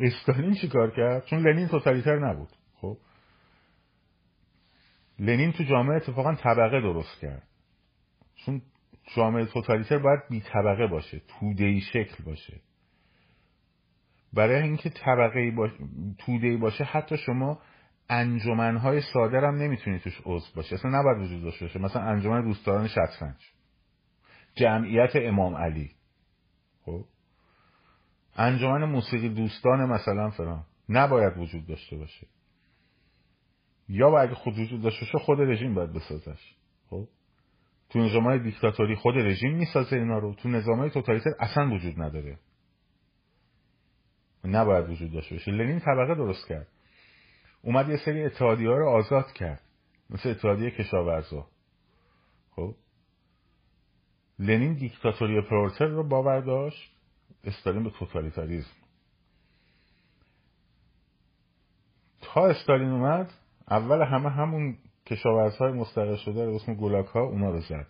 استالین چیکار کرد؟ چون لنین توتالیتر نبود. خب؟ لنین تو جامعه اتفاقا طبقه درست کرد. چون جامعه توتالیتر باید بی طبقه باشه تودهی شکل باشه. برای اینکه طبقه باش... توده باشه حتی شما انجمنهای ساده هم نمی‌تونی توش عضو باشه اصلا نباید وجود داشته باشه. مثلا انجمن دوستداران شطرنج. جمعیت امام علی. خب؟ انجمن موسیقی دوستان مثلا فران نباید وجود داشته باشه. یا باید خود وجود داشته باشه خود رژیم باید بسازش. خب؟ تو نظامهای دیکتاتوری خود رژیم می‌سازه اینا رو. تو نظامهای توتالیتر اصلا وجود نداره. نباید وجود داشته باشه. لنین طبقه درست کرد. اومد یه سری اتحادی ها رو آزاد کرد. مثل اتحادیه کشاورزا. خب؟ لنین دیکتاتوری پرولتر رو باور داشت. استالین به توتالیتاریزم تا استالین اومد اول همه همون کشاورزهای مستقل شده رو اسم گولاک ها اونا رو زد.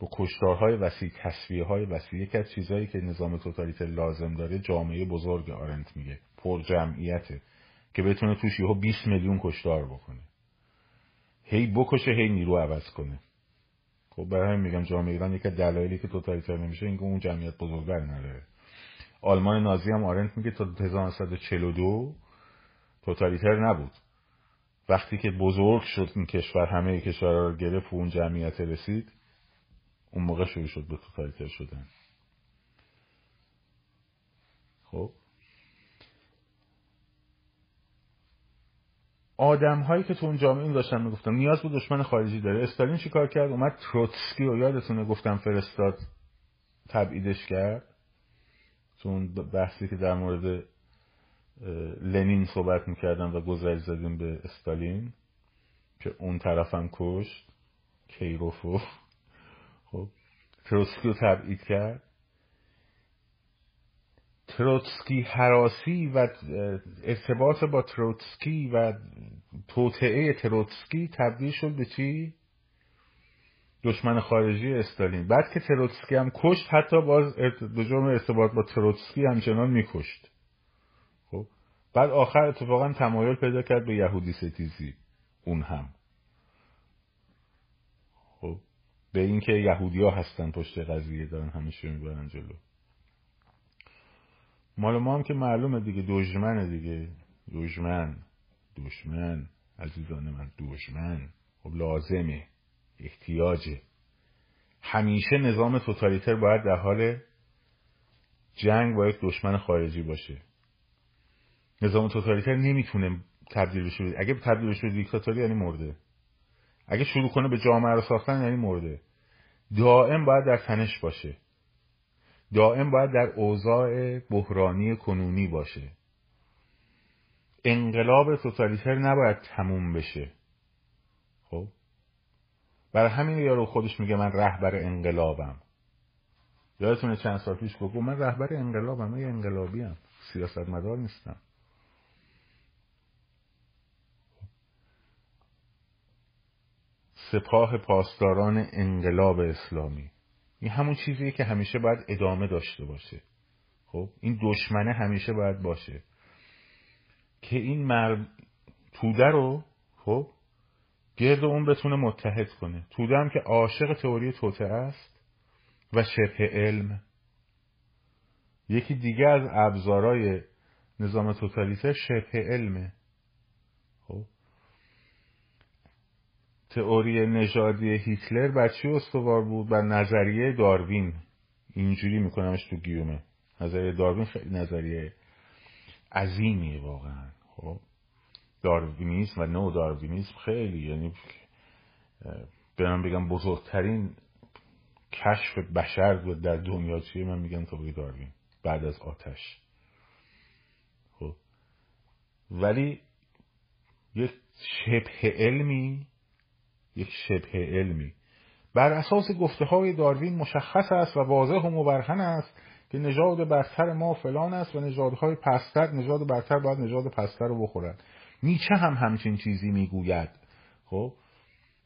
با کشتارهای وسیع تصویه های وسیع یکی از چیزهایی که نظام توتالیتر لازم داره جامعه بزرگ آرنت میگه پر جمعیته که بتونه توش یهو 20 میلیون کشتار بکنه. هی بکشه هی نیرو عوض کنه. خب برای همین میگم جامعه ایران یکی دلایلی که توتالیتر نمیشه اینکه اون جمعیت بزرگتر نداره. آلمان نازی هم آرنت میگه تا 1942 توتالیتر نبود. وقتی که بزرگ شد این کشور همه کشورها رو گرفت و اون جمعیت رسید اون موقع شروع شد به توتالیتر شدن. خب. آدم هایی که تو اون جامعه این داشتن می‌گفتم نیاز به دشمن خارجی داره. استالین چیکار کرد؟ اومد تروتسکی رو یادتونه گفتم فرستاد تبعیدش کرد. تو اون بحثی که در مورد لنین صحبت می‌کردن و گذری زدیم به استالین که اون طرفم کشت کیروفو. خب. تروتسکی رو تبعید کرد. تروتسکی هراسی و ارتباط با تروتسکی و توطئه تروتسکی تبدیل شد به چی؟ دشمن خارجی استالین. بعد که تروتسکی هم کشت حتی باز به جرم ارتباط با تروتسکی همچنان میکشت. خب. بعد آخر اتفاقا تمایل پیدا کرد به یهودی ستیزی. اون هم خب به اینکه یهودی ها هستن پشت قضیه دارن همیشه می‌برن جلو. مال ما هم که معلومه دیگه دشمنه دیگه. دشمن دشمن عزیزان من دشمن. خب لازمه احتیاجه. همیشه نظام توتالیتر باید در حال جنگ با یک دشمن خارجی باشه. نظام توتالیتر نمی‌تونه تبدیل بشه اگه تبدیل بشه دیکتاتوری یعنی مرده. اگه شروع کنه به جامعه رو ساختن یعنی مرده. دائم باید در تنش باشه. دائم باید در اوضاع بحرانی کنونی باشه. انقلاب توتالیتر نباید تموم بشه. خب؟ برای همین یارو خودش میگه من رهبر انقلابم. یادتونه چند سال پیش گفت من رهبر انقلابم من انقلابی هم سیاست مدار نیستم. سپاه پاسداران انقلاب اسلامی. این همون چیزیه که همیشه باید ادامه داشته باشه. خب این دشمنه همیشه باید باشه. که این مر... توده رو خب گرد اون بتونه متحد کنه. توده هم که عاشق تئوری توته است و شبه علم. یکی دیگه از ابزارهای نظام توتالیتر شبه علمه خب تئوری نژادی هیتلر بر چی استوار بود؟ بر نظریه داروین. اینجوری میکنمش تو گیومه. نظریه داروین خیلی نظریه عظیمیه واقعا. خب؟ داروینیسم و نو داروینیسم خیلی یعنی برم بگم بزرگترین کشف بشر بود در دنیا. چیه؟ من میگم تئوری داروین. بعد از آتش. خب؟ ولی یک شبه علمی یک شبه علمی. بر اساس گفته های داروین مشخص است و واضح و مبرهن است که نژاد برتر ما فلان است و نژادهای پستر نژاد برتر باید نژاد پستر رو بخورن نیچه هم همچین چیزی می‌گوید. خب؟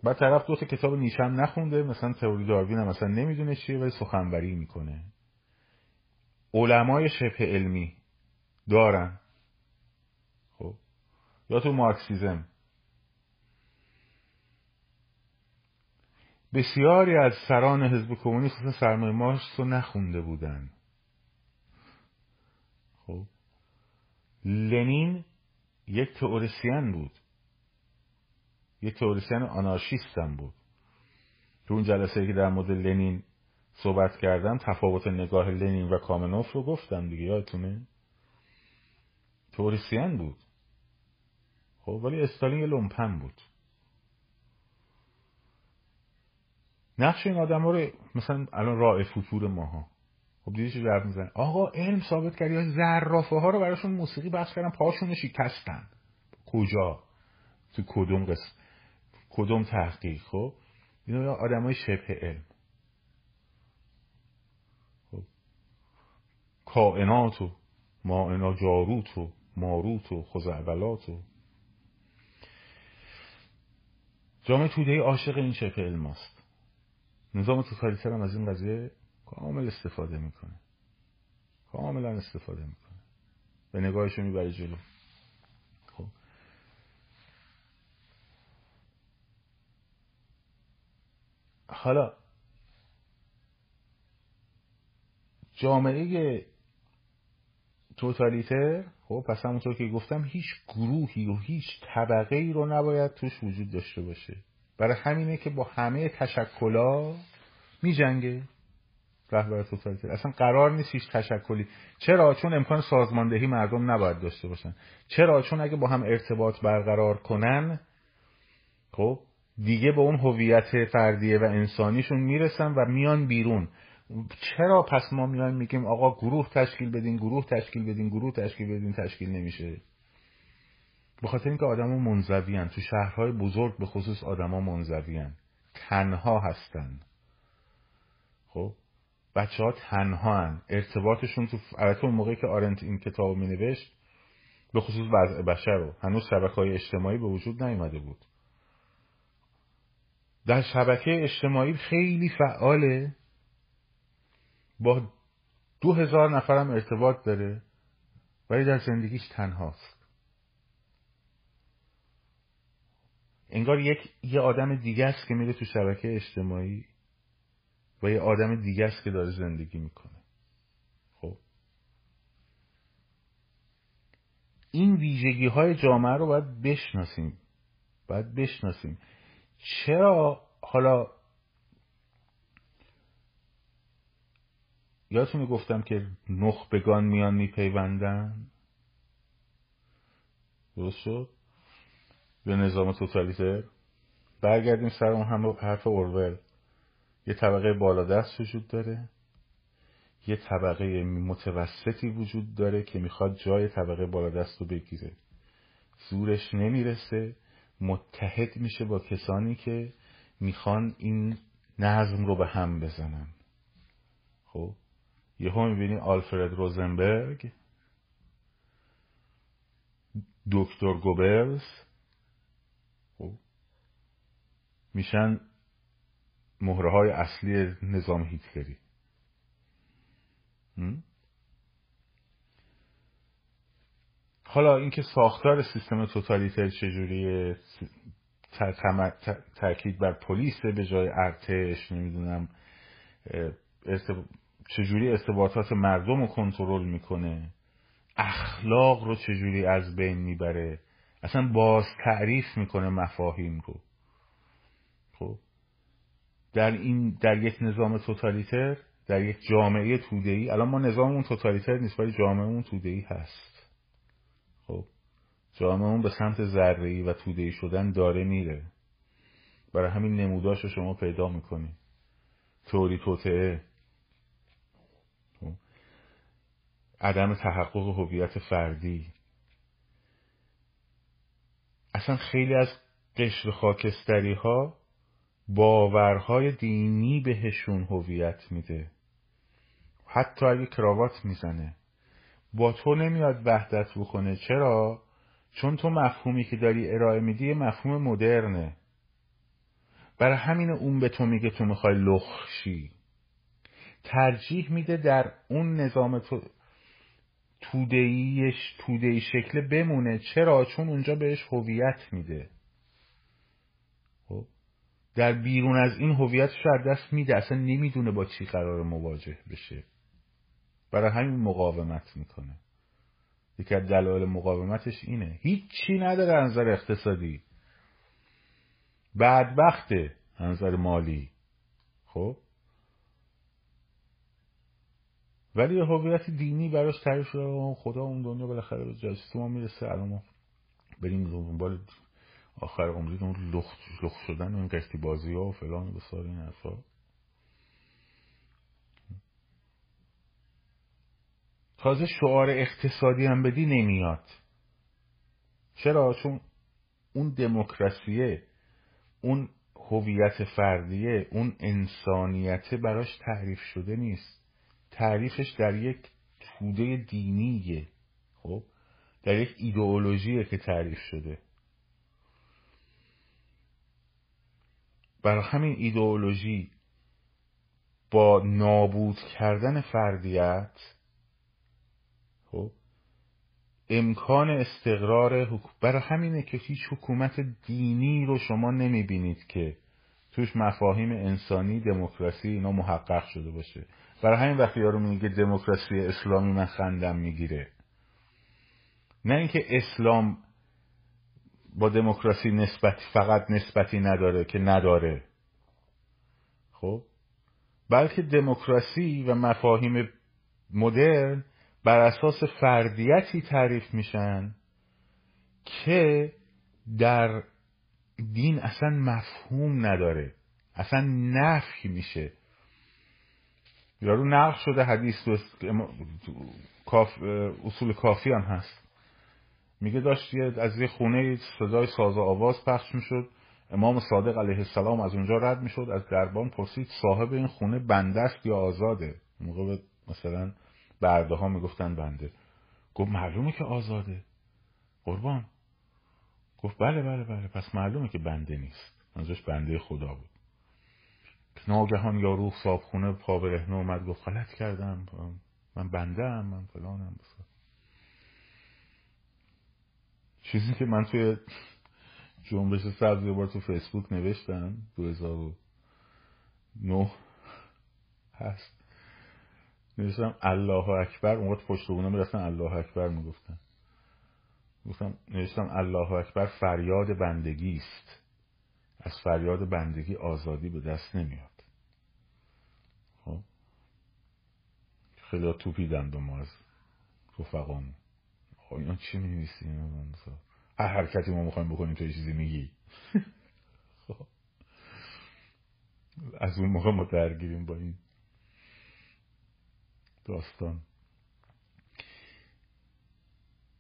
بعد طرف دو تا کتاب نیچه هم نخونده مثلا تئوری داروین هم مثلا نمی‌دونه چیه ولی سخنوری می‌کنه. علمای شبه علمی دارن. خب؟ یا تو مارکسیزم. بسیاری از سران حزب کمونیست خصوصا سرمایه مارکس رو نخونده بودن. خب. لنین یک تئوریسین بود. یک تئوریسین آنارشیست هم بود. تو اون جلسه که در مورد لنین صحبت کردم تفاوت نگاه لنین و کامنوف رو گفتم دیگه یادتونه؟ تئوریسین بود. خب ولی استالین یه لومپن بود. نقش این آدم رو مثلا الان راه فطور ماها. خب دیدی چه جواب میزن آقا علم ثابت کرد یا زرافه ها رو براشون موسیقی بخش کردن پاشون شکستن. کجا؟ تو کدوم قسم؟ کدوم تحقیق؟ خب؟ اینا آدم های شبه علم. خب؟ کائنات و مائنا جاروت و ماروت و خزعبلات و جامعه توده عاشق این شبه علم است نظام توتالیتر هم از این قضیه کامل استفاده می‌کنه. کاملا استفاده می‌کنه. به نگاهشو می‌بره جلو. خب. حالا جامعه توتالیتر خب پس همونطور که گفتم هیچ گروهی و هیچ طبقه ای رو نباید توش وجود داشته باشه. برای همینه که با همه تشکلا میجنگه رهبر توتالیتر. اصلا قرار نیست هیچ تشکلی. چرا؟ چون امکان سازماندهی مردم نباید داشته باشن. چرا؟ چون اگه با هم ارتباط برقرار کنن خب دیگه به اون هویت فردیه و انسانیشون می‌رسن و میان بیرون. چرا؟ پس ما میایم میگیم آقا گروه تشکیل بدین گروه تشکیل بدین گروه تشکیل بدین تشکیل نمیشه. به خاطر اینکه آدما منزوی تو شهرهای بزرگ به خصوص آدما منزوی تنها هستن. خب؟ بچه ها تنها هن. ارتباطشون تو البته اون موقعی که آرنت این کتاب می نوشت به خصوص وضع بشر رو. هنوز شبکه های اجتماعی به وجود نیومده بود. در شبکه اجتماعی خیلی فعاله. با دو هزار نفرم ارتباط داره ولی در زندگیش تنهاست. انگار یک یه آدم دیگه است که میره تو شبکه اجتماعی و یه آدم دیگه است که داره زندگی می‌کنه. خب. این ویژگی های جامعه رو باید بشناسیم. باید بشناسیم. چرا حالا یادتونه گفتم که نخبگان میان میپیوندن؟ درست شد؟ به نظام توتالیتر برگردیم سر اون هم حرف اورول. یه طبقه بالادست وجود داره. یه طبقه متوسطی وجود داره که می‌خواد جای طبقه بالادست رو بگیره. زورش نمی‌رسه. متحد میشه با کسانی که می‌خوان این نظم رو به هم بزنن. خب؟ یهو می‌بینی آلفرد روزنبرگ دکتر گوبرز خب میشن مهره های اصلی نظام هیتلری. حالا اینکه ساختار سیستم توتالیتر چجوریه تاکید بر پلیس به جای ارتش نمی‌دونم چجوری استباطات مردم رو کنترل می‌کنه اخلاق رو چجوری از بین می‌بره اصلا باز تعریف می‌کنه مفاهیم رو. خب. در این در یک نظام توتالیتر در یک جامعه توده‌ای الان ما نظاممون توتالیتر نیست ولی جامعهمون توده‌ای هست. خب. جامعهمون به سمت ذره‌ای و توده‌ای شدن داره میره. برای همین نموداش رو شما پیدا می‌کنی توری توتعه خب. عدم تحقق هویت فردی. اصلا خیلی از قشر خاکستری ها باورهای دینی بهشون هویت میده. حتی اگه کراوات می‌زنه. با تو نمیاد وحدت بکنه چرا؟ چون تو مفهومی که داری ارائه میدی مفهوم مدرنه. برای همین اون به تو میگه تو می‌خوای لخشی ترجیح میده در اون نظام تو تودهی شکل بمونه. چرا؟ چون اونجا بهش هویت میده. در بیرون از این هویتش از دست میده اصلا نمی‌دونه با چی قرار مواجه بشه. برای همین مقاومت می‌کنه. یکی از دلایل مقاومتش اینه. هیچی نداره نظر اقتصادی. بدبخته نظر مالی. خب؟ ولی هویت دینی براش تعریف شده خدا اون دنیا بالاخره به جاسوسی ما می‌رسه. الان ما بریم دنبال آخر عمری اون لخت, لخت شدن اون قشتی بازی ها و فلان و بسار این حرفا. تازه شعار اقتصادی هم بدی نمیاد. چرا؟ چون اون دموکراسیه اون هویت فردیه اون انسانیت براش تعریف شده نیست. تعریفش در یک توده دینیه خب؟ در یک ایدئولوژیه که تعریف شده. برای همین ایدئولوژی با نابود کردن فردیت خب امکان استقرار حکومت برای همینه که هیچ حکومت دینی رو شما نمی‌بینید که توش مفاهیم انسانی دموکراسی اینا محقق شده باشه. برای همین وقتی یارو میگه دموکراسی اسلامی من خندم می‌گیره. نه اینکه اسلام با دموکراسی نسبت فقط نسبتی نداره که نداره. خب؟ بلکه دموکراسی و مفاهیم مدرن بر اساس فردیتی تعریف میشن که در دین اصلا مفهوم نداره. اصلا نفی میشه. یارو نقل شده حدیث اصول کافی هم هست. میگه داشت از یه خونه صدای ساز و آواز پخش می‌شد. امام صادق علیه السلام از اونجا رد می‌شد. از دربان پرسید صاحب این خونه بنده است یا آزاده؟ موقع مثلا برده ها می‌گفتن بنده. گفت معلومه که آزاده. قربان. گفت بله بله بله پس معلومه که بنده نیست. منظورش بنده خدا بود. ناگهان یارو صابخونه پا برهنه اومد گفت غلط کردم. من بنده هم من فلانم چیزی که من توی جنبش سبز یه بار تو فیسبوک نوشتم 2009 هست نوشتم الله اکبر اون وقت پشت بونه می‌رفتن الله اکبر می‌گفتن. گفتم نوشتم الله اکبر فریاد بندگی است. از فریاد بندگی آزادی به دست نمیاد. خب؟ خیلی توپیدن به ما از رفقامون خب اینا چی می نویسیم هر حرکتی ما می‌خوایم بکنیم تو چیزی میگی. خب. از اون موقع ما درگیریم با این داستان.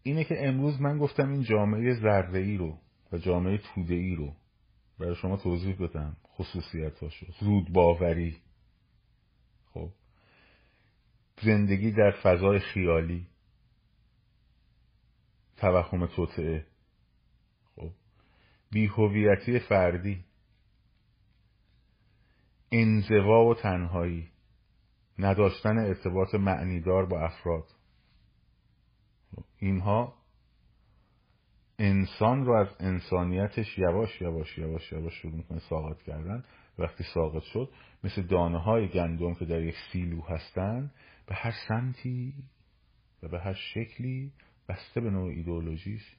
اینه که امروز من گفتم این جامعه ذره ای رو و جامعه توده ای رو برای شما توضیح بدم. خصوصیتاشو زود باوری. خب. زندگی در فضای خیالی. توهم توطعه خب. بیهویتی فردی. انزوا و تنهایی. نداشتن ارتباط معنیدار با افراد. اینها انسان رو از انسانیتش یواش یواش یواش یواش شروع می‌کنه ساقط کردن. وقتی ساقط شد مثل دانه های گندم که در یک سیلو هستن به هر سمتی و به هر شکلی بسته به نوع ایدئولوژیش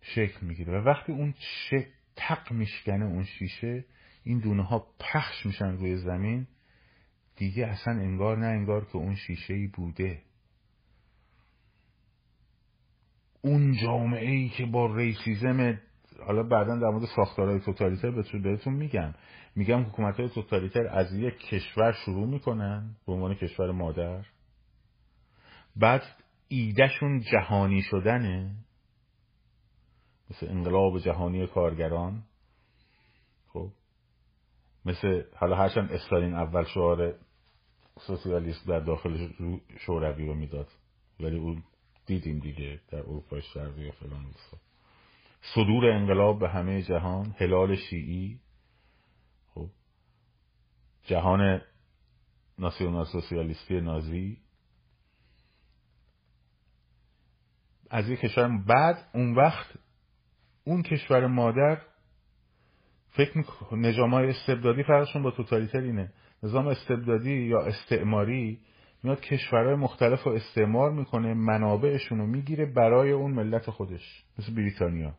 شکل می‌گیره. و وقتی اون شکل تق میشکنه اون شیشه این دونه ها پخش میشن روی زمین. دیگه اصلا انگار نه انگار که اون شیشه ای بوده. اون جامعه ای که با ریسیزم حالا بعدا در مورد ساختارهای توتالیتر بهتون میگم. میگم حکومت های توتالیتر از یک کشور شروع می‌کنن به عنوان کشور مادر. بعد ایدهشون جهانی شدنه. مثل انقلاب جهانی کارگران. خب. مثل حالا هرچند استالین اول شعار سوسیالیست در داخل شوروی رو می‌داد. ولی اون دیدیم دیگه در اروپای شرقی و فلان صدور انقلاب به همه جهان هلال شیعی. خب. جهان ناسیونال سوسیالیستی نازی. از یک کشور بعد اون وقت اون کشور مادر فکر نظام های استبدادی فرقشون با توتالیتر اینه نظام استبدادی یا استعماری میاد کشورهای مختلف رو استعمار می‌کنه منابعشون رو می‌گیره برای اون ملت خودش مثل بریتانیا.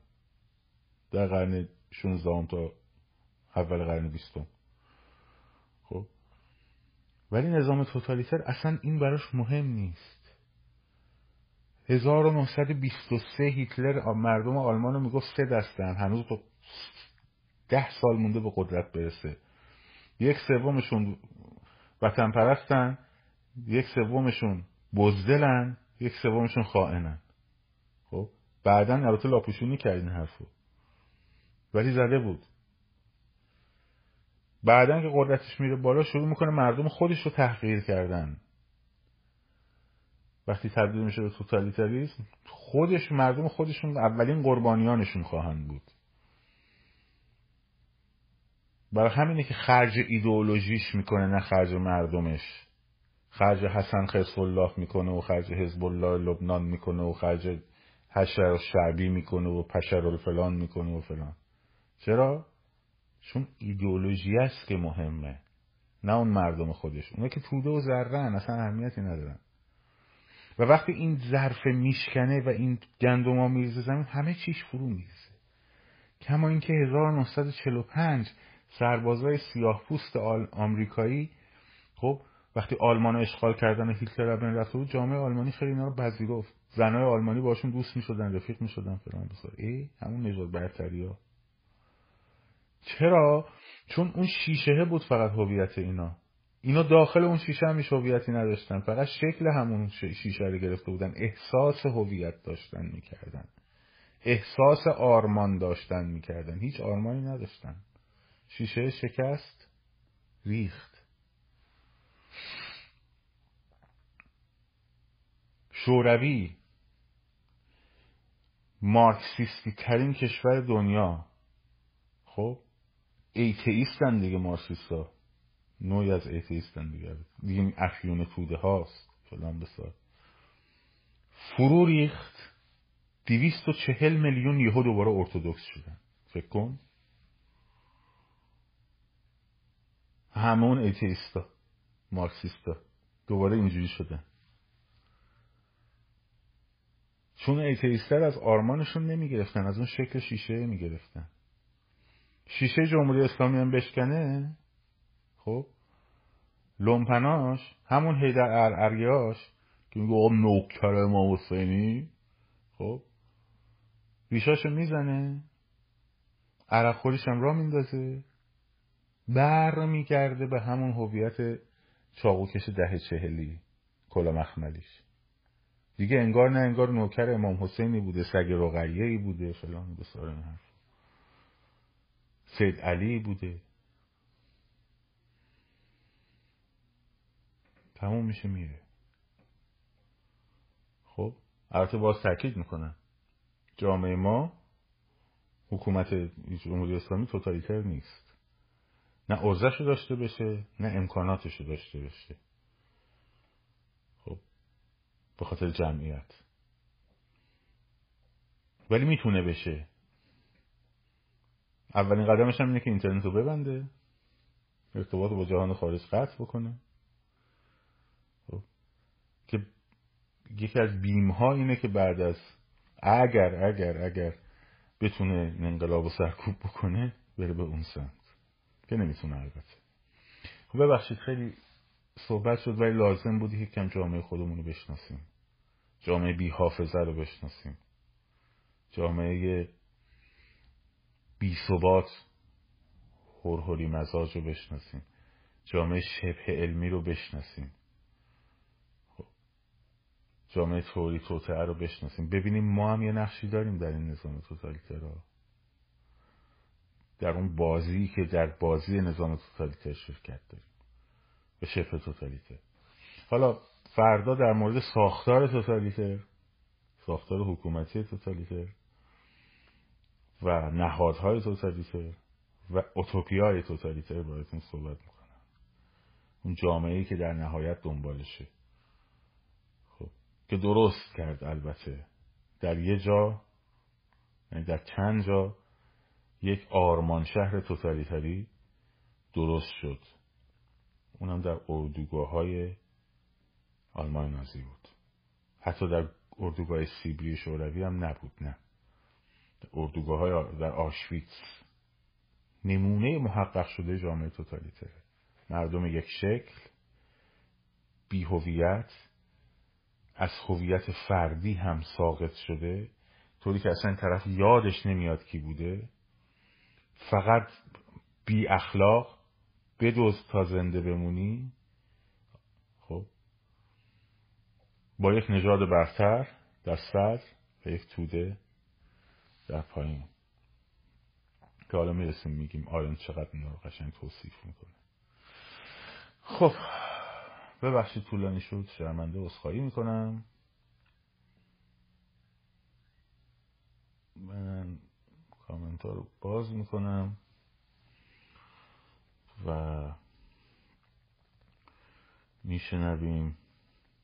در قرن 16 تا اول قرن 20 خب؟ ولی نظام توتالیتر اصلا این براش مهم نیست. 1923 هیتلر مردم آلمان رو می‌گفت سه دستن. هنوز با ده سال مونده به قدرت برسه. یک سومشون وطن پرستن یک سومشون بزدلن یک سومشون خائنن. خب؟ بعدا البته لاپوشونی کرد این حرفو. ولی زده بود. بعدا که قدرتش میره بالا شروع می‌کنه مردم خودش رو تحقیر کردن. وقتی تبدیل میشه به توتالیتاریسم خودش مردم خودشون اولین قربانیانشون خواهند بود. برای همینه که خرج ایدئولوژیش می‌کنه نه خرج مردمش. خرج حسن خیس الله می‌کنه و خرج حزب الله لبنان می‌کنه و خرج حشر شعبی می‌کنه و پشر الفلان می‌کنه و فلان. چرا؟ چون ایدئولوژی است که مهمه نه اون مردم خودش. اونا که توده و ذرن اصلا اهمیتی ندارن. و وقتی این ظرف میشکنه و این گندم ها میرزه زمین همه چیش فرو میرزه کما اینکه 1945 سربازای سیاه پوست آمریکایی خب وقتی آلمان رو اشغال کردن هیتلر بین رفته بود جامعه آلمانی خیلی اینا رو پذیرفت زنای آلمانی باشون دوست می‌شدن رفیق می‌شدن فلان بسار. ای همون نجات برتری ها. چرا؟ چون اون شیشه بود فقط هویت اینا. اینا داخل اون شیشه هم هویتی نداشتن. فقط شکل همون شیشه رو گرفته بودن. احساس هویت داشتن می‌کردن. احساس آرمان داشتن می‌کردن. هیچ آرمانی نداشتن. شیشه شکست ریخت. شوروی مارکسیستی ترین کشور دنیا. خب ایتئیستن دیگه مارکسیستا. نوعی از ایتئیستن دیگه. دیگه افیون توده هاست. فلان بسار. فرو ریخت. دیویست و چهل میلیون یهو دوباره ارتودکس شدن. فکر کن. همون ایتئیستا مارکسیستا دوباره اینجوری شدن. چون ایتئیستر از آرمانشون نمی‌گرفتن از اون شکل شیشه می‌گرفتن. شیشه جمهوری اسلامی هم بشکنه؟ خب؟ لومپناش همون هیدر ارعریاش که میگه آقا نوکر امام حسینی خب؟ ریشاشو می‌زنه. عرق خوریش هم را میندازه. بر میگرده به همون هویت چاقوکش ده چهلی کلا مخملیش دیگه انگار نه انگار نوکر امام حسینی بوده سگ رقیه بوده فلان بسار حرف. سید علی بوده. تموم میشه میره. خب البته باز تاکید می‌کنن جامعه ما حکومت جمهوری اسلامی توتالیتر نیست. نه ارزش داشته بشه نه امکاناتش داشته باشه. خب به خاطر جمعیت. ولی می‌تونه بشه. اولین قدمش هم اینه که اینترنت رو ببنده. ارتباط با جهان خارج قطع بکنه خب. که یکی از بیم ها اینه که بعد از اگر اگر اگر بتونه انقلاب و سرکوب بکنه بره به اون سمت. که نمی‌تونه البته. خب ببخشید خیلی صحبت شد ولی لازم بودی که کم جامعه خودمون رو بشناسیم. جامعه بی حافظه رو بشناسیم. جامعه بی ثبات هرهری مزاج رو بشناسیم. جامعه شبه علمی رو بشناسیم. جامعه توری توتعه رو بشناسیم. ببینیم ما هم یه نقشی داریم در این نظام توتالیتر در اون بازی که در بازی نظام توتالیتر شرکت داریم. به شبه توتالیتر. حالا فردا در مورد ساختار توتالیتر ساختار حکومتی توتالیتر و نهادهای توتالیتر و اوتوپیای توتالیتر باید صحبت می‌کنم. اون جامعه ای که در نهایت دنبالشه. که درست کرد البته. در یه جا یعنی در چند جا یک آرمان شهر توتالیتری درست شد. اونم در اردوگاه های آلمان نازی بود. حتی در اردوگاه سیبری شوروی هم نبود نه. اردوگاه های در آشویتس. نمونه محقق شده جامعه توتالیتره. مردم یک شکل بی هویت از هویت فردی هم ساقط شده طوری که اصلا طرف یادش نمیاد کی بوده. فقط بی اخلاق بدوز تا زنده بمونی. خب. با یک نژاد برتر در سر و یک توده در پایین. که حالا می‌رسیم میگیم آرن چقدر اینا رو قشنگ توصیف می‌کنه. خب. ببخشید طولانی شد. شرمنده اصخایی می‌کنم. من کامنت رو باز می‌کنم و میشنویم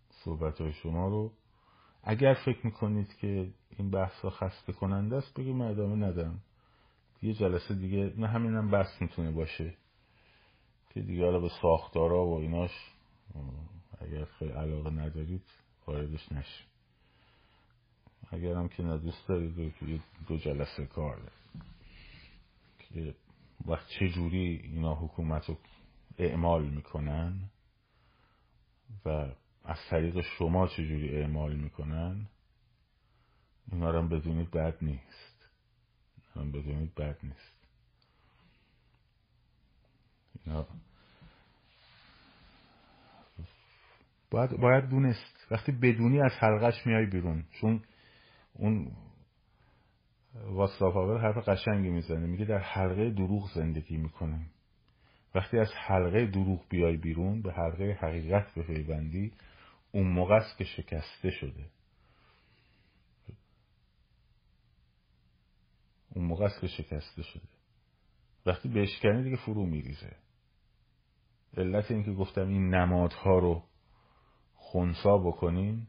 صحبت های شما رو. اگر فکر می‌کنید که این بحث ها خسته کننده است بگیم ادامه ندم. یه جلسه دیگه نه همینم بحث می‌تونه باشه که دیگه حالا به ساختارا و ایناش اگر خیلی علاقه ندارید واردش نشید اگر هم که ندوست دارید دو جلسه کار که وقت چجوری اینا حکومت رو اعمال می‌کنن و از طریق شما چجوری اعمال می‌کنن اینا رو بدونید بد نیست. اینا بدونید بد نیست. اینا باید, باید دونست. وقتی بدونی از حلقش میای بیرون. چون اون واستاف حرف قشنگی می‌زنه. میگه در حلقه دروغ زندگی می‌کنیم وقتی از حلقه دروغ بیای بیرون به حلقه حقیقت بپیوندی اون موقع است که شکسته شده. اون موقع است که شکسته شده. وقتی بشکنی دیگه فرو میریزه. علت اینکه گفتم این نمادها رو خونسا بکنین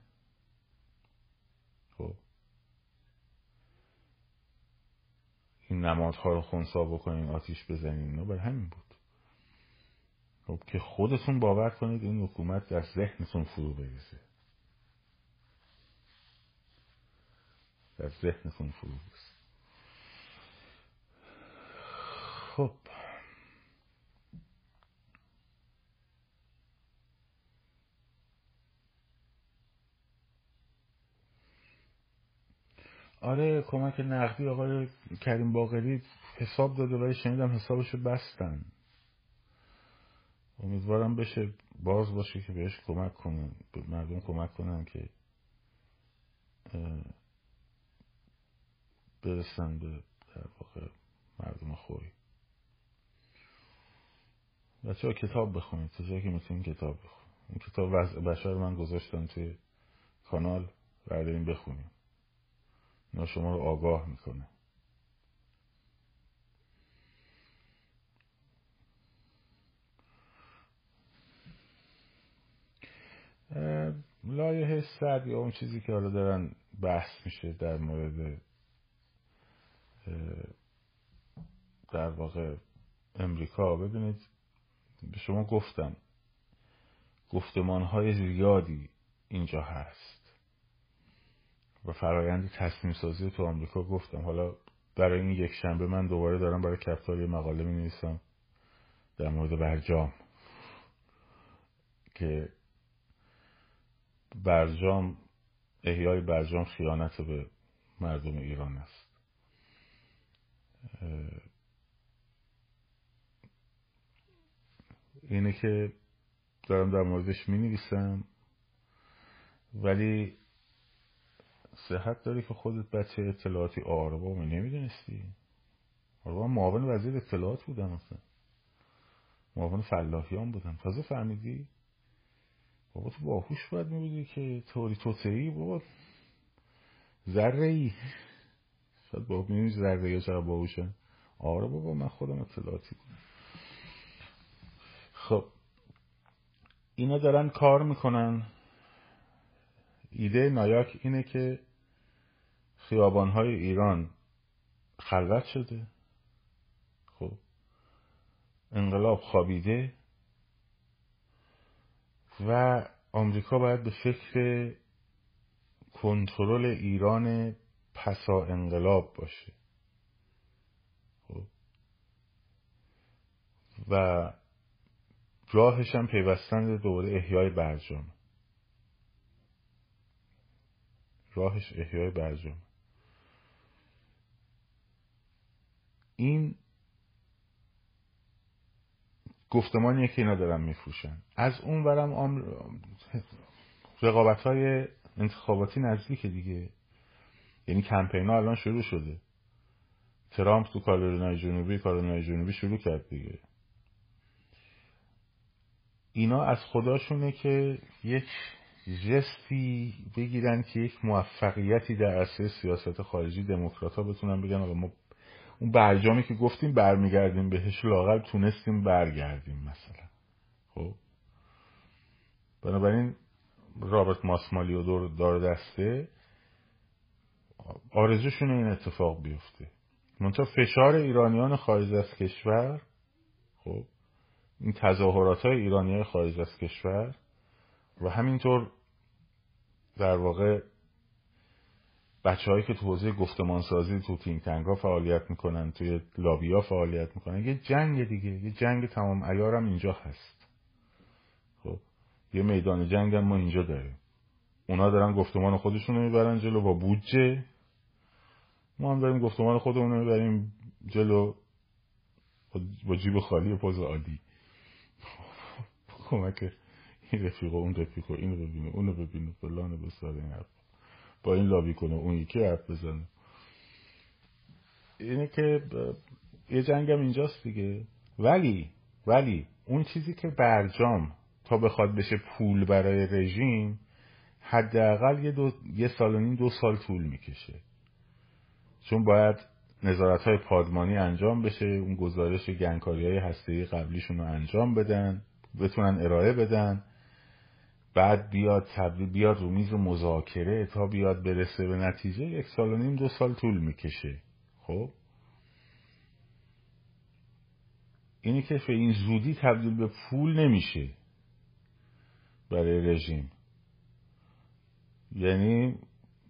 خب. این نمادها رو خونسا بکنین آتیش بزنین. اینا بر همین بود. خب که خودتون باور کنید این حکومت در ذهنتون فرو بریزه. در ذهنتون فرو بریزه. خب. آره کمک نقدی آقای کریم باقری حساب داده ولی شنیدم حسابشو بستن. امیدوارم بشه باز باشه که بهش کمک کنن به مردم کمک کنن که برسن به در واقع مردم خوری بچه کتاب بخونید تا جایی که می‌تونید کتاب بخونید این کتاب وضع بشر من گذاشتم توی کانال برداریم بخونیم اینا شما رو آگاه می‌کنه. لایه صد یا اون چیزی که حالا دارن بحث میشه در مورد در واقع امریکا ببینید به شما گفتم گفتمان های زیادی اینجا هست. و فرایند تصمیم سازی تو آمریکا گفتم. حالا برای این یک شنبه من دوباره دارم برای کفتاری مقاله می نویسم در مورد برجام. که برجام احیای برجام خیانت به مردم ایران است. اینه که دارم در موردش می نویسم ولی صحت داری که خودت بچه اطلاعاتی آربا می نمی‌دونستی. آربا معاون وزیر اطلاعات بودم اصلا. معاون فلاحیان بودم تازه فهمیدی؟ بابا تو باهوش باید میبودی که توری توتری بابا ذره ای شاید بابا می‌بینی ذره ای چقدر باهوشن؟ آره بابا من خودم اطلاعاتی بودم. خب. اینا دارن کار می‌کنن. ایده نایاک اینه که خیابانهای ایران خلوت شده. خب انقلاب خوابیده و آمریکا باید به فکر کنترل ایران پسا انقلاب باشه. خب و راهش هم پیوستن دوباره احیای برجام. راهش احیای برجام. این گفتمانیه که اینا دارن میفروشن. از اون برم آم... رقابت های انتخاباتی نزدیک دیگه. یعنی کمپین ها الان شروع شده. ترامپ تو کارولینای جنوبی کارولینای جنوبی شروع کرد دیگه. اینا از خداشونه که یک جستی بگیرن که یک موفقیتی در عرصه سیاست خارجی دموکرات ها بتونن بگن آقا ما اون برجامی که گفتیم برمیگردیم بهش لاغر تونستیم برگردیم مثلا. خب. بنابراین رابرت ماسمالی و دور دار دسته آرزوشون این اتفاق بیفته. منتها فشار ایرانیان خارج از کشور خب این تظاهرات های ایرانی خارج از کشور و همینطور در واقع بچه هایی که تو حوزه گفتمان سازی تو تنگ ها فعالیت می‌کنن توی لابی ها فعالیت می‌کنن یه جنگ دیگه یه جنگ تمام ایارم اینجا هست. خب یه میدان جنگ هم ما اینجا داریم. اونا دارن گفتمان خودشون رو می‌برن جلو با بودجه. ما هم داریم گفتمان خودمون رو می‌بریم جلو با جیب خالی و پوز عادی کمک این رفیق و اون رفیق و این رو ببینه اون رو ببینه فلان بسار این حرف با این لابی کنه اون یکی حرف بزنه. اینه که یه جنگم اینجاست دیگه. ولی ولی اون چیزی که برجام تا بخواد بشه پول برای رژیم حداقل یه, دو، یه سال و نیم دو سال طول می‌کشه. چون باید نظارت های پادمانی انجام بشه اون گزارش گنگکاری های قبلیشون رو انجام بدن بتونن ارائه بدن. بعد بیاد تبدیل بیاد رو میز مذاکره تا بیاد برسه به نتیجه یک سال و نیم دو سال طول می‌کشه. خب؟ اینی که به این زودی تبدیل به پول نمیشه برای رژیم. یعنی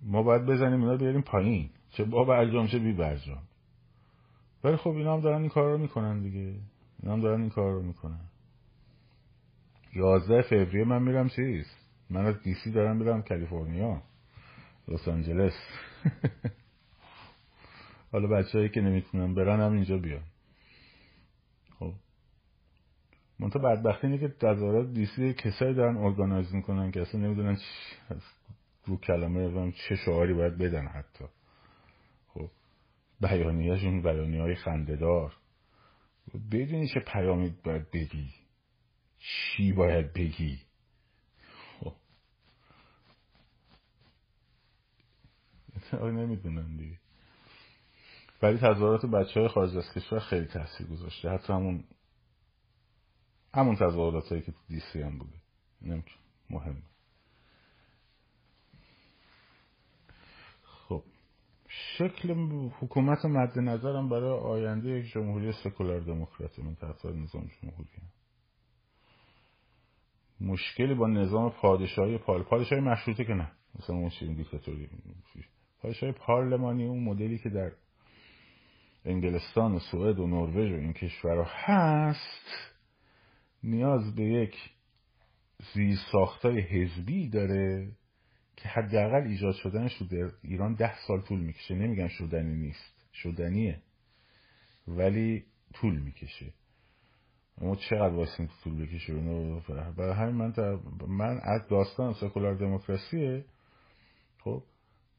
ما باید بزنیم اینا بیاریم پایین. چه با برجام چه بی برجام. ولی خب اینا هم دارن این کار رو می‌کنن دیگه. اینا هم دارن این کار رو می‌کنن. یازده فوریه من میرم چیز؟ من از دیسی دارم میرم کالیفرنیا لس آنجلس. حالا بچههایی که نمی‌تونن برن هم اینجا بیان. خب. منتها بدبختی اینه که در دیسی کسایی دارن ارگانایز می‌کنن که اصلا نمی‌دونن رو کلمه چه شعاری باید بدن حتی. خب. بیانیهشون بیانیه های خندهدار بدونی چه پیامی باید بگی. چی باید بگی؟ خب. نمی‌دونم دیگه. ولی تظاهرات بچه های خارج از کشور خیلی تاثیر گذاشته. حتی همون همون تظاهرات هایی که تو دیسی هم بوده. نمیتون مهم. خب. شکل حکومت مد نظرم برای آینده یک جمهوری سکولار دموکراتی من طرفدار نظام جمهوری هم. مشکلی با نظام پادشاهی پال پادشاهی مشروطه که نه. مثلا اون دیکتاتوری. پادشاهی پارلمانی اون مدلی که در انگلستان و سوئد و نروژ و این کشورها هست نیاز به یک زیر ساختای حزبی داره که حداقل ایجاد شدنش در ایران ده سال طول می‌کشه. نمیگم شدنی نیست. شدنیه. ولی طول می‌کشه. اما چقدر واسه طول بکشه برای همین من من از داستان سکولار دموکراسیه. خب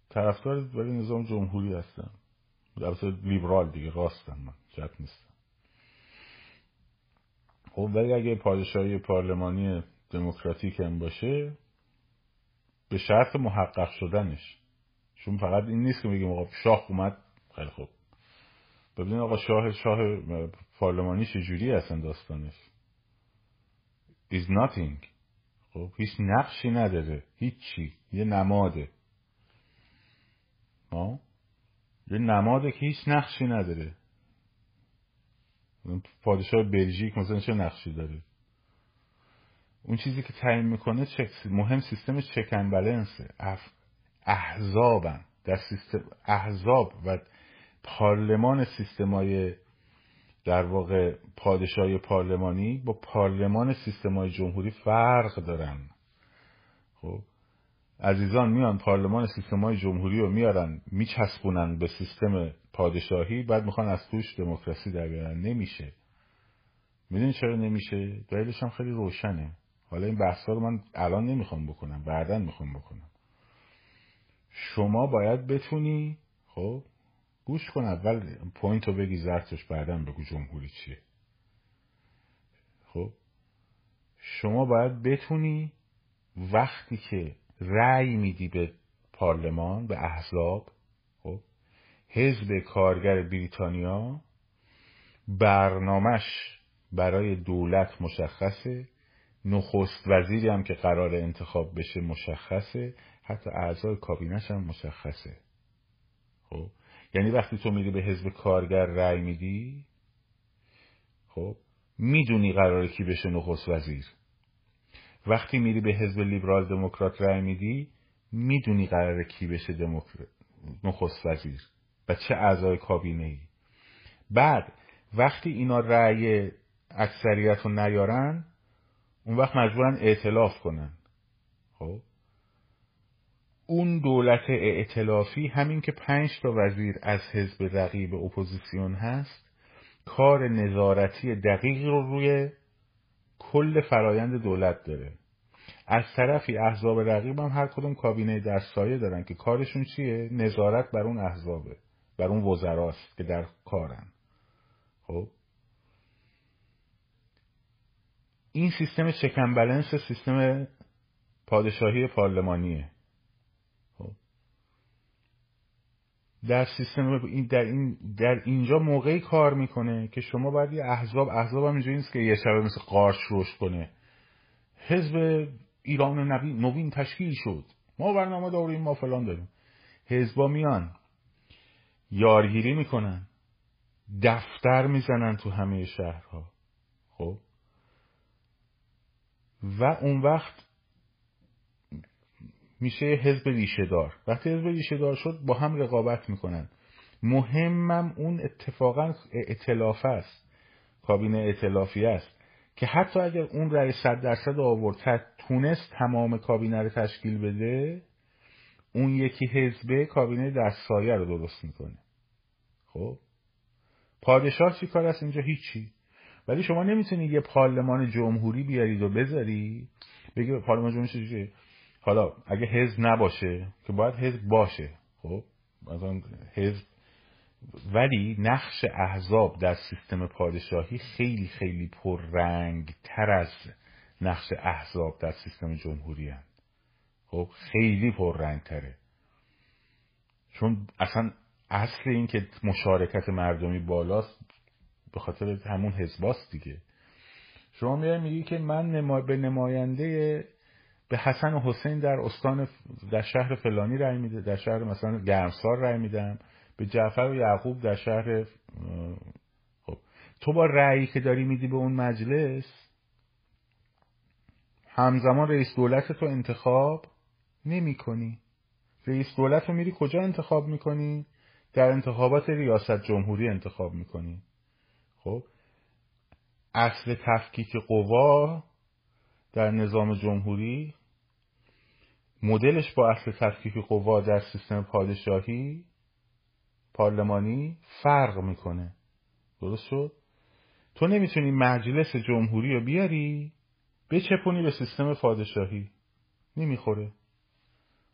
طرفدار ولی نظام جمهوری هستم. البته لیبرال دیگه راستم من جد نیستم. خب ولی اگه پادشاهی پارلمانی دموکراتیک هم باشه به شرط محقق شدنش. چون فقط این نیست که میگیم آقا شاه اومد خیلی خوب. ببینید آقا شاه شاه پارلمانی چجوری هستن داستانش؟ Is nothing. خب هیچ نقشی نداره. هیچی. یه نماده. ها؟ یه نماده که هیچ نقشی نداره. پادشاه بلژیک مثلا چه نقشی داره؟ اون چیزی که تعیین می‌کنه مهم سیستم چکن بلنسه. احزابن. در سیستم احزاب و پارلمان سیستمای در واقع پادشاهی پارلمانی با پارلمان سیستمای جمهوری فرق دارن. خب عزیزان میان پارلمان سیستمای جمهوری رو میارن میچسبونن به سیستم پادشاهی بعد می‌خوان از توش دموکراسی در بیارن. نمیشه. می‌دونی چرا نمیشه؟ دلیلش هم خیلی روشنه. حالا این بحثا رو من الان نمی‌خوام بکنم بعدا می‌خوام بکنم. شما باید بتونی خب گوش کن اول پوینت رو بگی زرتش بعدا بگو جمهوری چیه. خب؟ شما باید بتونی وقتی که رأی میدی به پارلمان به احزاب خب؟ حزب کارگر بریتانیا برنامهش برای دولت مشخصه نخست وزیری هم که قرار انتخاب بشه مشخصه حتی اعضای کابینش هم مشخصه. خب؟ یعنی وقتی تو میری به حزب کارگر رأی میدی خب می‌دونی قراره کی بشه نخست وزیر. وقتی میری به حزب لیبرال دموکرات رأی میدی می‌دونی قراره کی بشه نخست وزیر. و چه اعضای کابینه ای بعد وقتی اینا رأی اکثریت رو نیارن اون وقت مجبورن ائتلاف کنن. خب؟ اون دولت ائتلافی همین که پنج تا وزیر از حزب رقیب اپوزیسیون هست کار نظارتی دقیق رو روی کل فرایند دولت داره. از طرفی احزاب رقیب هم هر کدوم کابینه در سایه دارن که کارشون چیه؟ نظارت بر اون احزابه بر اون وزراست که در کارن. خب؟ این سیستم چکن بلنس سیستم پادشاهی پارلمانیه خب در سیستم در, این در اینجا موقعی کار می‌کنه که شما باید یه احزاب احزاب هم اینجوری نیست که یه شبه مثل قارچ رشد کنه. حزب ایران نوین تشکیل شد. ما برنامه داریم ما فلان داریم. حزبا میان. یارگیری می‌کنن. دفتر می‌زنن تو همه شهرها. خب؟ و اون وقت میشه حزب ریشه دار وقتی حزب ریشه دار شد با هم رقابت می‌کنن. مهمم اون اتفاقا اعتلاف است. کابینه اعتلافی است. که حتی اگر اون رأی صد درصد آورد تونست تمام کابینه رو تشکیل بده اون یکی حزبه کابینه در سایه رو درست می‌کنه. خب؟ پادشاه چی کار است؟ اینجا هیچی. ولی شما نمی‌تونی یه پارلمان جمهوری بیارید و بذاری. بگی پارلمان جمهوری چیه حالا اگه حزب نباشه که باید حزب باشه خب؟ مثلا حزب ولی نقش احزاب در سیستم پادشاهی خیلی خیلی پررنگ تر از نقش احزاب در سیستم جمهوری هست. خب؟ خیلی پررنگ تره چون اصلا اصل این که مشارکت مردمی بالاست به خاطر همون حزباست دیگه. شما میای میگی که من نما... به نماینده به حسن و حسین در استان در شهر فلانی رای میده در شهر مثلا گرمسار رای میدم به جعفر و یعقوب در شهر خب تو با رأیی که داری میدی به اون مجلس همزمان رئیس دولت تو انتخاب نمی کنی رئیس دولت رو میری کجا انتخاب می‌کنی؟ در انتخابات ریاست جمهوری انتخاب می‌کنی. خب اصل تفکیک قوا در نظام جمهوری مدلش با اصل تفکیک قوا در سیستم پادشاهی پارلمانی فرق می‌کنه. درست شد؟ تو نمی‌تونی مجلس جمهوری رو بیاری بچپونی به سیستم پادشاهی. نمی‌خوره.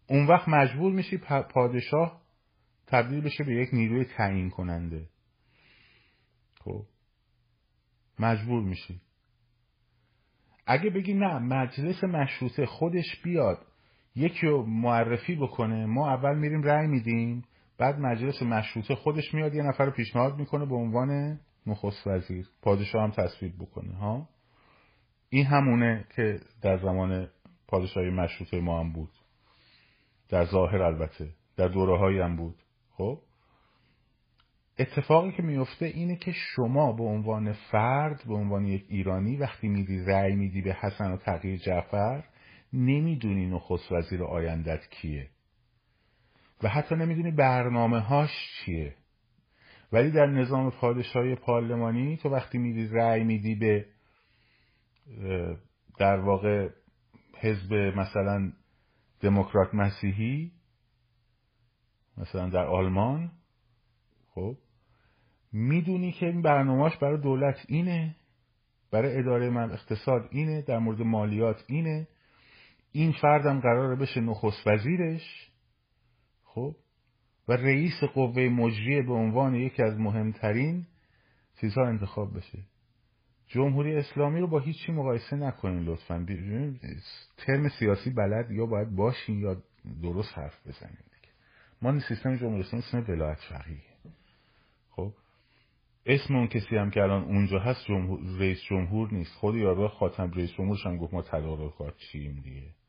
اون وقت مجبور میشی پادشاه تبدیل بشه به یک نیروی تعیین کننده خب. مجبور میشی. اگه بگی نه مجلس مشروطه خودش بیاد یکی رو معرفی بکنه ما اول میریم رأی میدیم بعد مجلس مشروطه خودش میاد یه نفر رو پیشنهاد می‌کنه به عنوان نخست وزیر. پادشاه هم تصویب بکنه ها؟ این همونه که در زمان پادشاهی مشروطه ما هم بود. در ظاهر البته در دوره هم بود. خب؟ اتفاقی که میفته اینه که شما به عنوان فرد به عنوان یک ایرانی وقتی میدی رأی میدی به حسن و تغییر جعفر نمی‌دونی نخست وزیر آیندت کیه. و حتی نمی‌دونی برنامه هاش چیه. ولی در نظام پادشاهی پارلمانی تو وقتی میدی رأی میدی به در واقع حزب مثلا دموکرات مسیحی مثلا در آلمان خب می‌دونی که این برنامهاش برای دولت اینه برای اداره من اقتصاد اینه در مورد مالیات اینه. این فردم قراره بشه نخست وزیرش. خب؟ و رئیس قوه مجریه به عنوان یکی از مهمترین چیزها انتخاب بشه. جمهوری اسلامی رو با هیچی مقایسه نکنین لطفا. ترم سیاسی بلد یا باید باشین یا درست حرف بزنین. ما سیستم جمهوری اسلامی اسم ولایت فقیه. خب؟ اسم اون کسی هم که الان اونجا هست جمهور، رئیس جمهور نیست. خود یارو خاتم رئیس جمهورش هم گفت ما تدارکات چیم دیگه.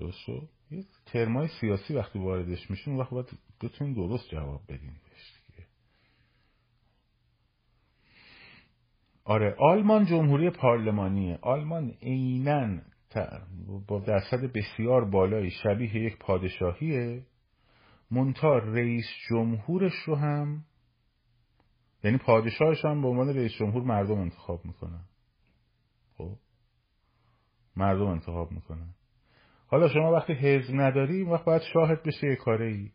درست یه ترمای سیاسی وقتی واردش میشین وقت باید بتونین درست جواب دیگه. آره آلمان جمهوری پارلمانیه. آلمان عینا با درصد بسیار بالایی شبیه یک پادشاهیه. منتها رئیس جمهورش رو هم یعنی پادشاهش هم به عنوان رئیس جمهور مردم انتخاب می‌کنن. خب؟ مردم انتخاب می‌کنن. حالا شما وقتی حزب نداری وقت باید شاهد بشه یه کاره ای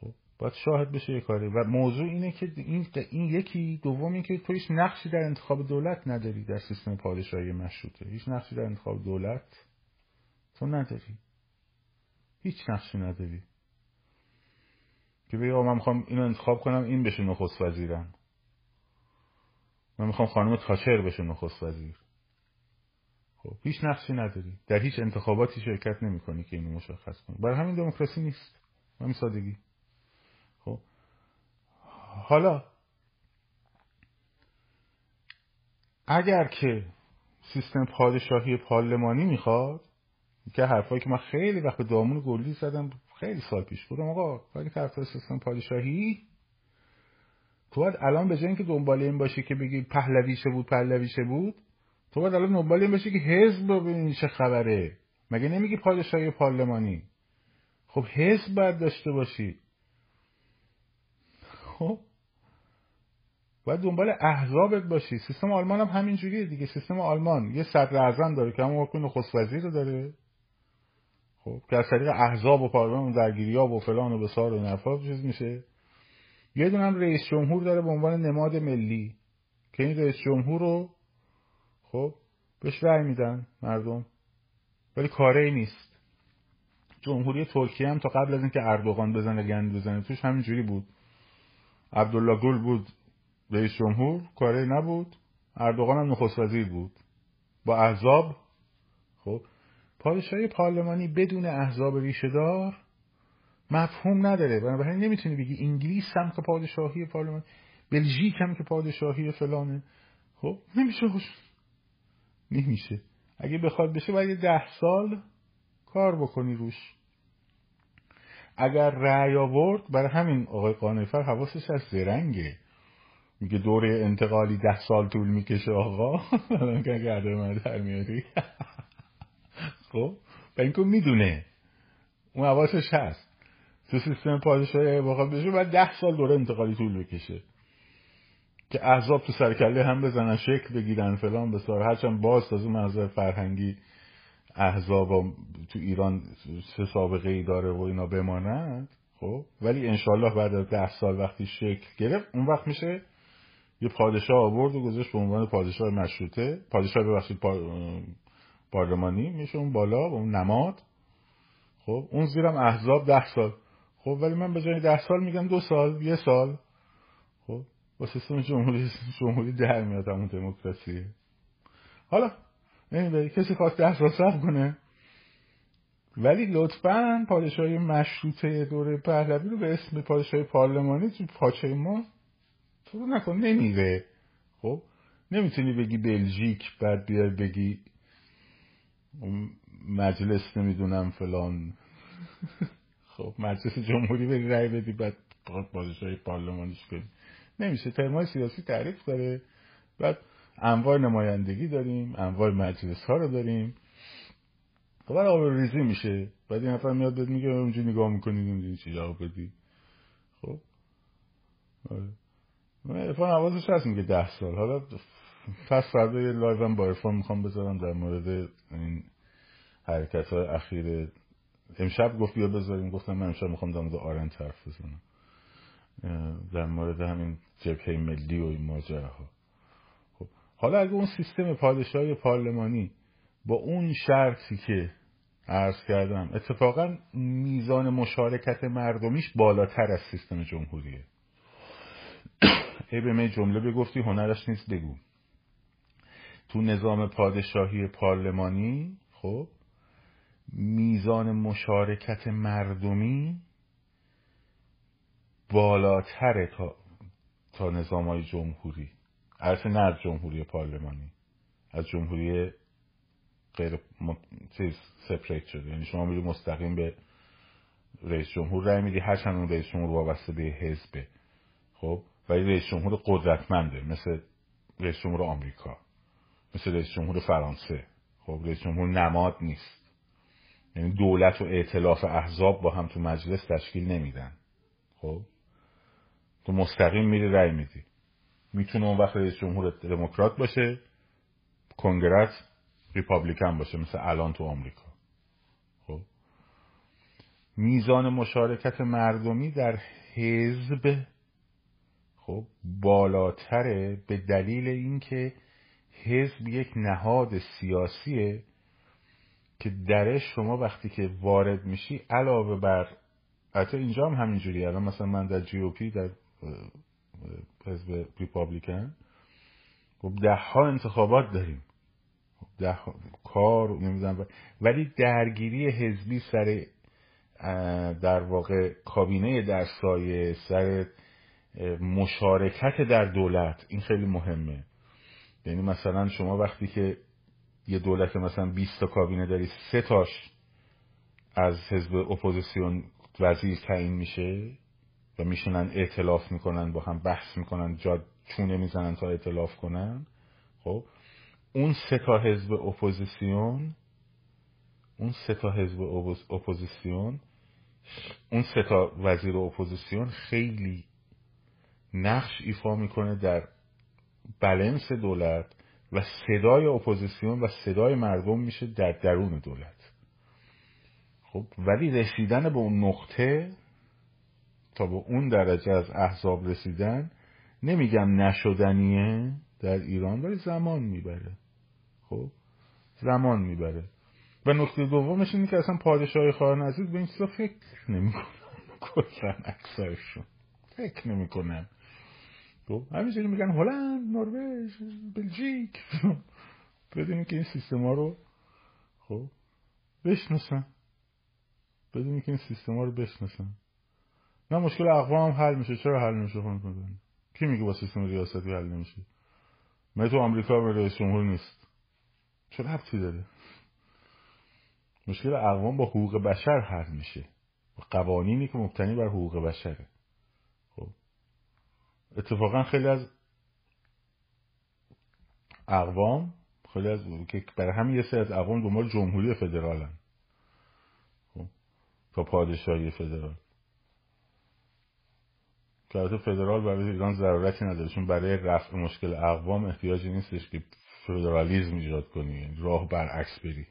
خب باید شاهد بشه یه کاره و موضوع اینه که این, این یکی. دوم این که تو هیچ نقشی در انتخاب دولت نداری در سیستم پادشاهی مشروطه. هیچ نقشی در انتخاب دولت تو نداری. هیچ نقشی نداری. که بگه من می‌خوام اینو انتخاب کنم این بشه نخست وزیرم. من می‌خوام خانم تاچر بشه نخست وزیر. خب هیچ نقشی نداری. در هیچ انتخاباتی شرکت نمی‌کنی که اینو مشخص کنی. برای همین دموکراسی نیست. همین سادگی. خب. حالا اگر که سیستم پادشاهی پارلمانی می‌خواد که حرفایی که من خیلی وقت دامون گلی زدم خیلی سال پیش بودم آقا اگه طرف سیستم پادشاهی تو الان به جای اینکه دنبال این باشی که بگی پهلویشه بود پهلویشه بود تو باید الان دنبال این باشی که حزب ببینی چه خبره. مگه نمیگی پادشاهی پارلمانی؟ خب حزب باید داشته باشی. خب؟ باید دنبال احزابت باشی. سیستم آلمان هم همین جوریه دیگه. سیستم آلمان یه صدر اعظم داره که همون نخست وزیر داره. خب که از طریق احزاب و پارلمان درگیری ها و فلان و بسار و چیز میشه. یه دونه هم رئیس جمهور داره به عنوان نماد ملی. که این رئیس جمهور رو خب بهش رأی میدن مردم. ولی کاره ای نیست. جمهوری ترکیه هم تا قبل از اینکه اردوغان بزنه گند بزنه توش همینجوری بود. عبدالله گل بود رئیس جمهور کاره نبود. اردوغان هم نخست وزیر بود. با احزاب خب پادشاهی پارلمانی بدون احزاب ریشهدار مفهوم نداره. بنابراین نمی‌تونی بگی انگلیس هم که پادشاهی پارلمان بلژیک هم که پادشاهی فلانه. خب نمیشه خوش نمیشه. اگه بخواد بشه باید ده سال کار بکنی روش. اگر رأی آورد برای همین آقای قانفر حواسش از زرنگه. میگه دوره انتقالی ده سال طول می‌کشه آقا. الان که گرده من در میاری. خب؟ و اینکه می‌دونه. اون حواسش هست. تو سیستم پادشاهی بخواد بشه باید ده سال دوره انتقالی طول بکشه. که احزاب تو سرکله هم بزنن شکل بگیرن فلان بسار. هرچند باز تازه منظر فرهنگی احزاب تو ایران سه سابقه ای داره و اینا بمانند خب؟ ولی انشالله بعد از ده سال وقتی شکل گرفت اون وقت میشه یه پادشاه آورد و گذاشت به عنوان پادشاه مشروطه. پادشاه ببخشید پارلمانی میشه اون بالا و اون نماد. خب؟ اون زیرم احزاب ده سال. خب ولی من به جای ده سال میگم دو سال یه سال. سیستم جمهوری جمهوری در میاد همون دموکراسی. حالا نمیده کسی خواست ده سال صبر کنه. ولی لطفا پادشاهی مشروطه دوره پهلوی رو به اسم پادشاهی پارلمانی تو پاچه ما تو نکن نمیره خب نمی‌تونی بگی بلژیک بعد بیای بگی مجلس نمی‌دونم فلان. خب مجلس جمهوری بری رای بدی بعد پادشاهی پارلمانیش کنی نمیشه. ترمای سیاسی تعریف داره. بعد انواع نمایندگی داریم انواع مجلس ها رو داریم. خب آب ریزی میشه. بعد این نفر میاد بهت میگه اونجا نگاه می‌کنید اونجا چی جواب بدی. خب. آره. حواسش هست میگه ده سال. حالا پس فردا یه live با عرفان می‌خوام بذارم در مورد این حرکت های اخیر. امشب گفت بیا بذاریم. گفتم من امشب می‌خوام در مورد آرنت حرف بزنم. در مورد همین جبهه ملی و این ماجراها. خب حالا اگه اون سیستم پادشاهی پارلمانی با اون شرطی که عرض کردم اتفاقا میزان مشارکت مردمیش بالاتر از سیستم جمهوریه. ای به می جمله بگفتی هنرش نیست بگو. تو نظام پادشاهی پارلمانی خب میزان مشارکت مردمی بالاتره تا تا نظام های جمهوری. البته نه از جمهوری پارلمانی از جمهوری غیر چیز سپریت شده. یعنی شما میری مستقیم به رئیس جمهور رای میدی هرچند اون رئیس جمهور وابسته به حزبه خب؟ ولی رئیس جمهور قدرتمنده مثل رئیس جمهور آمریکا مثل رئیس جمهور فرانسه. خب؟ رئیس جمهور نماد نیست. یعنی دولت و ائتلاف احزاب با هم تو مجلس تشکیل نمیدن. خب؟ تو مستقیم میری رأی میدی. می‌تونه اون وقت رئیس جمهور دموکرات باشه کنگرس ریپابلیکن باشه مثل الان تو آمریکا. خب؟ میزان مشارکت مردمی در حزب خب بالاتره به دلیل اینکه حزب یک نهاد سیاسیه که درش شما وقتی که وارد میشی علاوه بر حتی اینجا هم همینجوری الان مثلا من در جی او پی در حزب ریپابلیکن. خب ده ها انتخابات داریم. ده کار نمی‌دونم. ولی درگیری حزبی سر در واقع کابینه در سایه سر مشارکت در دولت این خیلی مهمه. یعنی مثلا شما وقتی که یه دولت مثلا 20 تا کابینه داری سه تاش از حزب اپوزیسیون وزیر تعیین میشه. و میشنن اعتلاف می‌کنن با هم بحث می‌کنن جا چونه می‌زنن تا اعتلاف کنن. خب اون سه تا حزب اپوزیسیون اون سه تا حزب اپوزیسیون اون سه تا وزیر اپوزیسیون خیلی نقش ایفا می‌کنه در بلنس دولت و صدای اپوزیسیون و صدای مردم میشه در درون دولت. خب ولی رسیدن به اون نقطه تا به اون درجه از احزاب رسیدن نمیگم نشدنیه در ایران ولی زمان می‌بره. خب؟ زمان می‌بره. و نکته دومش اینه که اصلا پادشاهی خواهر نزدیک به این چیزا فکر نمی‌کنن. کلا اکثرشون فکر نمی‌کنن. خب؟ همینجوری میگن هلند نروژ بلژیک. بدونی که این سیستم ها رو خب؟ بشناسن. بدونی که این سیستم ها رو بشناسن. نه مشکل اقوام حل میشه. چرا حل نمیشه خانم کی میگه با سیستم ریاستی حل نمیشه؟ من تو آمریکا به رئیس جمهور نیست. چه ربطی داره؟ مشکل اقوام با حقوق بشر حل میشه. با قوانینی که مبتنی بر حقوق بشره. خب. اتفاقا خیلی از اقوام خیلی از که برای همین یه سری از اقوام دنبال جمهوری فدرالن. خب. تا پادشاهی فدرال. که فدرال برای ایران ضرورتی نداره چون برای رفع مشکل اقوام احتیاجی نیستش که فدرالیزم ایجاد کنی یعنی راه برعکس بری.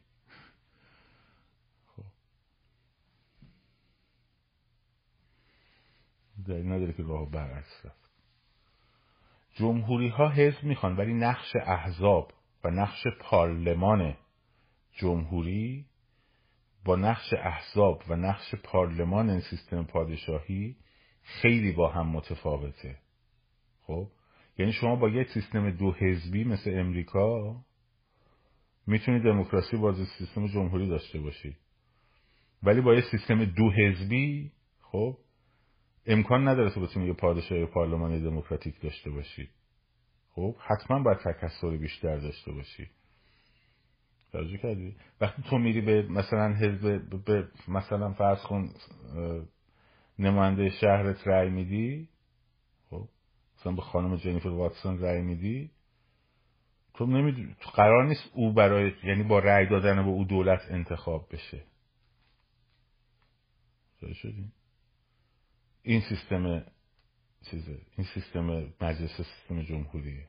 خب. دلیل نداره که راه برعکس رفت. جمهوری ها حزب می‌خوان ولی نقش احزاب و نقش پارلمان جمهوری با نقش احزاب و نقش پارلمان سیستم پادشاهی خیلی با هم متفاوته. خب؟ یعنی شما با یک سیستم دو حزبی مثل امریکا می‌تونی دموکراسی باز سیستم جمهوری داشته باشی. ولی با یه سیستم دو حزبی خب امکان نداره تو بتونی یه پادشاهی پارلمانی دموکراتیک داشته باشی. خب حتما باید تکثر بیشتر داشته باشی. توجه کردی؟ وقتی تو میری به مثلا حزب به مثلا فرض کن نماینده شهرت رأی میدی؟ خب مثلا به خانم جنیفر واتسون رأی میدی؟ تو نمی‌دونی قرار نیست او برای یعنی با رأی دادن به او دولت انتخاب بشه. شدی این سیستم چیزه؟ این سیستم مجلس سیستم جمهوریه.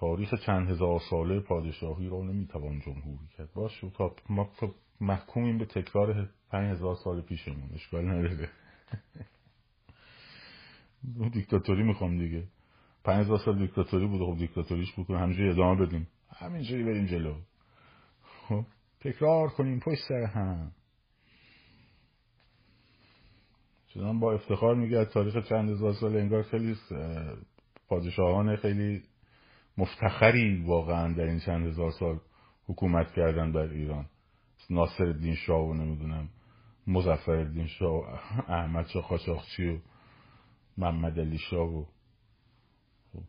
تاریخ چند هزار ساله پادشاهی را نمی‌توان جمهوری کرد. باش تا ما محکومیم به تکرار پنج هزار سال پیشمون. اشکال نداره. دیکتاتوری می‌خوام دیگه. پنج هزار سال دیکتاتوری بوده خب دیکتاتوریش بکنیم همینجوری ادامه بدیم. همینجوری بریم جلو. خب تکرار کنیم پشت سر هم. چون با افتخار میگه تاریخ چند هزار سال انگار خیلی پادشاهان خیلی مفتخری واقعا در این چند هزار سال حکومت کردن بر ایران. ناصر الدین شاه و نمی‌دونم مزفر الدین شاه و احمد شاه خاشاخچی و محمد علی شاه و خب.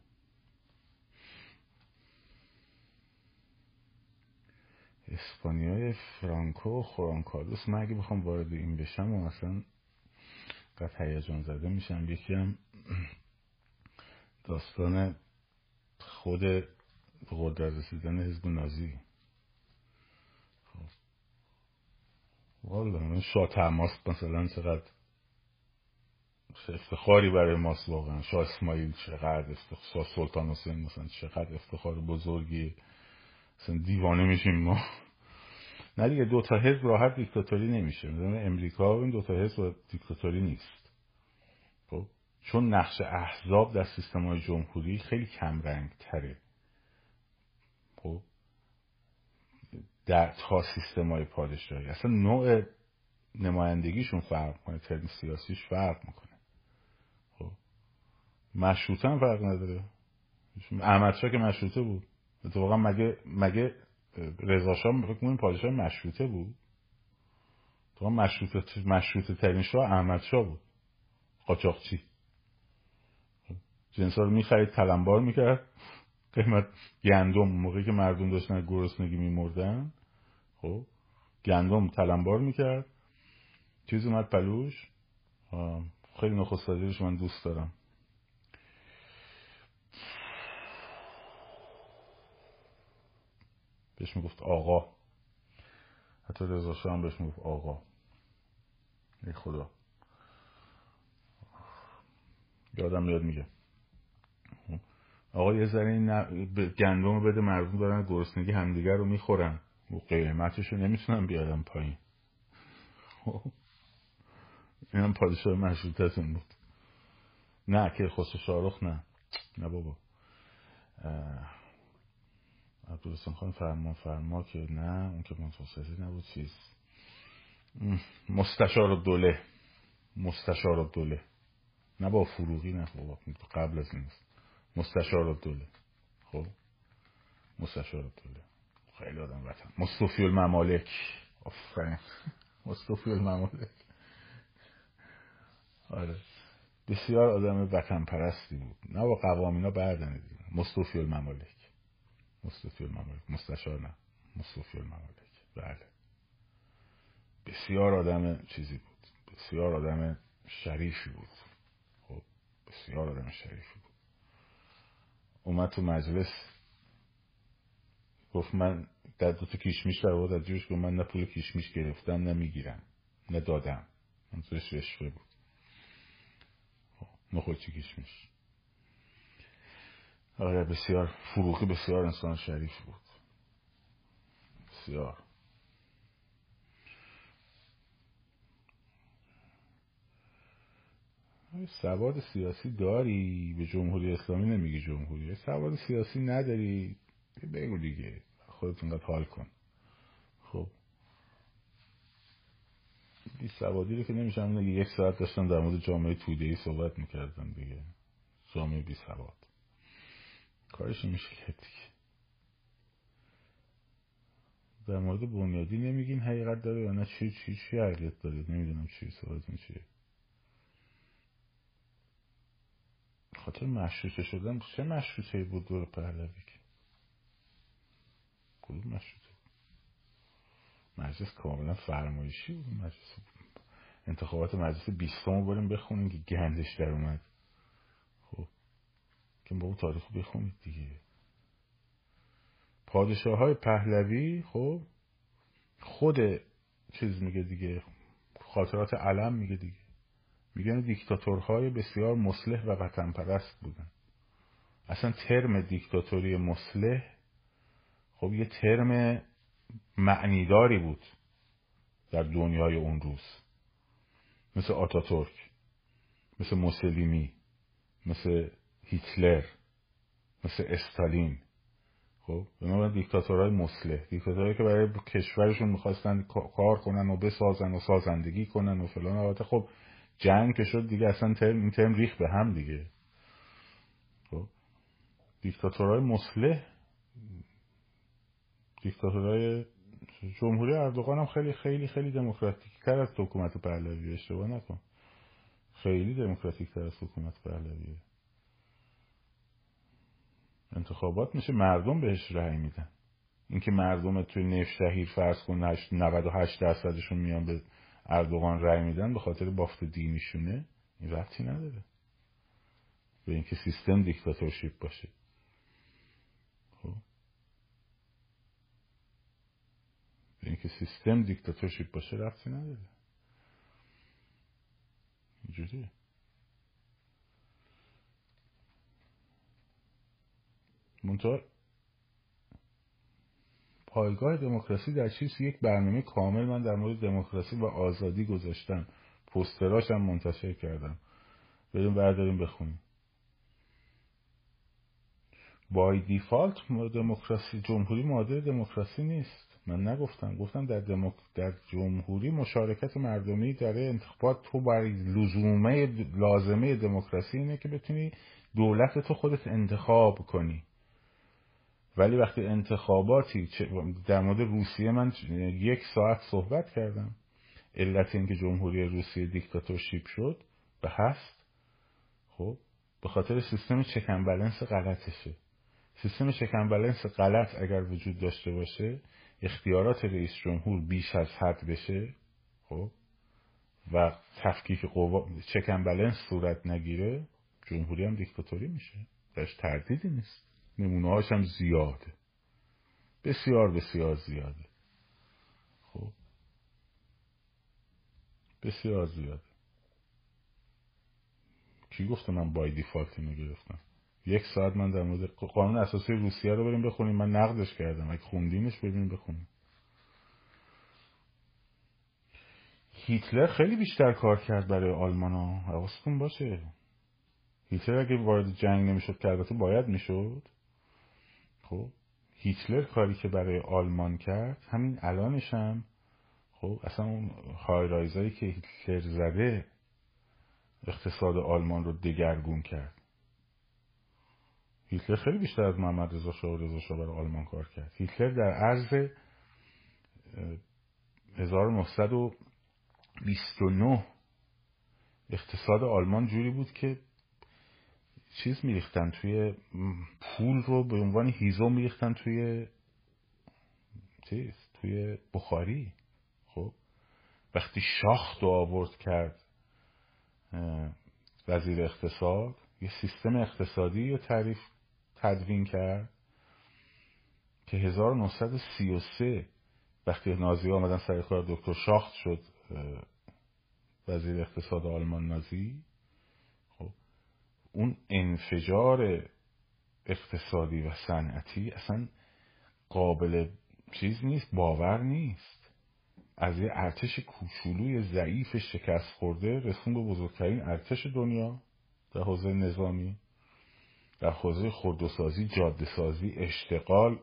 اسپانیای فرانکو و خورانکالوس من اگه بخوام وارد این بشم و مثلا قد هیجان زده میشم. یکی هم داستان خود به قدرت رسیدن حزب نازی. خب. والا شاه تماس مثلا چقدر افتخاری برای ماست واقعا. شاه اسماعیل چقدر افتخ... شاه سلطان حسین مثلا چقدر افتخار بزرگی. مثلا دیوانه میشیم ما. نه دیگه دو تا حزب راحت دیکتاتوری نمیشه. امریکا این دو تا حزب دیکتاتوری نیست. چون نقش احزاب در سیستم های جمهوری خیلی کم رنگ تره خب در تا سیستم های پادشاهی. اصلا نوع نمایندگیشون فرق کنه ترم سیاسیش فرق می‌کنه. خب مشروطه هم فرق نداره. احمد که مشروطه بود. اتفاقا مگه مگه رضا شاه فکر پادشاه مشروطه بود؟ تو مشروطه مشروطه ترین شاه احمد شاه بود. قاچاقچی. جنسا رو می‌خرید تلمبار می‌کرد. قیمت گندم موقعی که مردم داشتن گرسنگی میمردن خب گندم تلمبار می‌کرد. چیز اومد پلوش. خیلی نخست من دوست دارم. بهش می‌گفت آقا. حتی رضا هم بهش می‌گفت آقا. ای خدا. یادم میاد میگه. آقا یه ذره این گندم بده مردم دارن گرسنگی همدیگر رو می‌خورن. و قیمتش رو نمی‌تونن بیارن پایین. این هم پادشاه مشروطتون بود. نه که خسرو شارخ نه. نه بابا. عبدالحسین خان فرما فرما که نه اون که منتصفی نبود چیز. مستشار دوله. مستشار دوله. نه با فروغی نه بابا قبل از این مستشار دوله خب؟ مستشار دوله خیلی آدم وطن. مصطفی الممالک. آفرین. مصطفی الممالک. آره. بسیار آدم وطن پرستی بود. نه با قوامینا بردنه دیگه مصطفی الممالک. مصطفی الممالک. مستشار نه. مصطفی الممالک. بله. بسیار آدم چیزی بود. بسیار آدم شریفی بود. خب؟ بسیار آدم شریفی بود. اومد تو مجلس. گفت من در دو تا کیشمیش در بود جوش گفت من نه پول کیشمیش گرفتم نه می‌گیرم نه دادم. منظورش رشوه بود. خب، نخوچی کیشمیش آره بسیار فروخی بسیار انسان شریف بود. بسیار. سواد سیاسی داری؟ به جمهوری اسلامی نمیگی جمهوری سواد سیاسی نداری؟ بگو دیگه. خودتون قد حال کن. خب. بی سوادی رو که نمیشم نگه یک ساعت داشتم در مورد جامعه توده ای صحبت می‌کردم دیگه. جامعه بی سواد. کارش میشه کرد دیگه. در مورد بنیادی نمیگین حقیقت داره یا نه؟ چی چی چی حقیقت داره؟ نمی‌دونم چی این چیه. خاطر مشروطه شدن چه مشروطه بود دور پهلوی کدوم مشروطه؟ مجلس کاملا فرمایشی بود. مجلس انتخابات مجلس بیستم بریم بخونیم که گندش در اومد. که با اون تاریخ بخونید دیگه. پادشاه های پهلوی خب خود چیز میگه دیگه خاطرات علم میگه دیگه. میگن دیکتاتورهای بسیار مسلح و وطن پرست بودن. اصلا ترم دیکتاتوری مسلح خب یه ترم معنیداری بود در دنیای اون روز. مثل آتاتورک مثل موسولینی مثل هیتلر مثل استالین. خب به دیکتاتورهای مسلح دیکتاتورهایی که برای کشورشون می‌خواستن کار کنن و بسازن و سازندگی کنن و فلان. البته خب جنگ که شد دیگه اصلا ترم این ترم ریخ به هم دیگه. خب. دیکتاتورهای مسلح دیکتاتورهای جمهوری اردوغان هم خیلی خیلی خیلی دموکراتیک تر از حکومت پهلوی اشتباه نکن. خیلی دموکراتیک تر از حکومت پهلویه انتخابات میشه مردم بهش رأی میدن. اینکه مردم توی نفت شهیر فرض کن 98 درصدشون میان به اردوغان رأی میدن به خاطر بافت دینیشونه این ربطی نداره. به اینکه سیستم دیکتاتورشیپ باشه. خب؟ به اینکه سیستم دیکتاتورشیپ باشه رفتی نداره. اینجوریه. منطقه پایگاه دموکراسی در چیز یک برنامه کامل من در مورد دموکراسی و آزادی گذاشتم. پوستراش هم منتشر کردم. بریم برداریم بخونیم. بای دیفالت دموکراسی جمهوری مادر دموکراسی نیست. من نگفتم. گفتم در, دموک... در جمهوری مشارکت مردمی در انتخابات تو برای لزومه لازمه دموکراسی اینه که بتونی دولت تو خودت انتخاب کنی. ولی وقتی انتخاباتی در مورد روسیه من یک ساعت صحبت کردم. علت اینکه جمهوری روسیه دیکتاتورشیپ شد به هست. خب به خاطر سیستم چکن بلنس غلطشه. سیستم چکن بلنس غلط اگر وجود داشته باشه اختیارات رئیس جمهور بیش از حد بشه خب و تفکیک قوا چکن بلنس صورت نگیره جمهوری هم دیکتاتوری میشه. درش تردیدی نیست. نمونه هم زیاده. بسیار بسیار زیاده. خب. بسیار زیاده. کی گفته من بای دیفالت اینو گرفتم؟ یک ساعت من در مورد قانون اساسی روسیه رو بریم بخونیم. من نقدش کردم. اگه خوندینش بریم بخونیم. هیتلر خیلی بیشتر کار کرد برای آلمان ها حواستون باشه. هیتلر اگه وارد جنگ نمی‌شد که البته باید می‌شد. خب هیتلر کاری که برای آلمان کرد همین الانش هم خب اصلا اون های رایزایی که هیتلر زده اقتصاد آلمان رو دگرگون کرد. هیتلر خیلی بیشتر از محمد رضا شاه و رضا شاه برای آلمان کار کرد. هیتلر در عرض 1929 اقتصاد آلمان جوری بود که چیز میریختن توی پول رو به عنوان هیزو میریختن توی چیز توی بخاری. خب وقتی شاخت رو آورد کرد وزیر اقتصاد یه سیستم اقتصادی رو تعریف تدوین کرد که 1933 وقتی نازی آمدن سر کار دکتر شاخت شد وزیر اقتصاد آلمان نازی. اون انفجار اقتصادی و صنعتی اصلا قابل چیز نیست باور نیست. از یه ارتش کوچولوی ضعیف شکست خورده رسون به بزرگترین ارتش دنیا در حوزه نظامی در حوزه خودروسازی جاده سازی اشتغال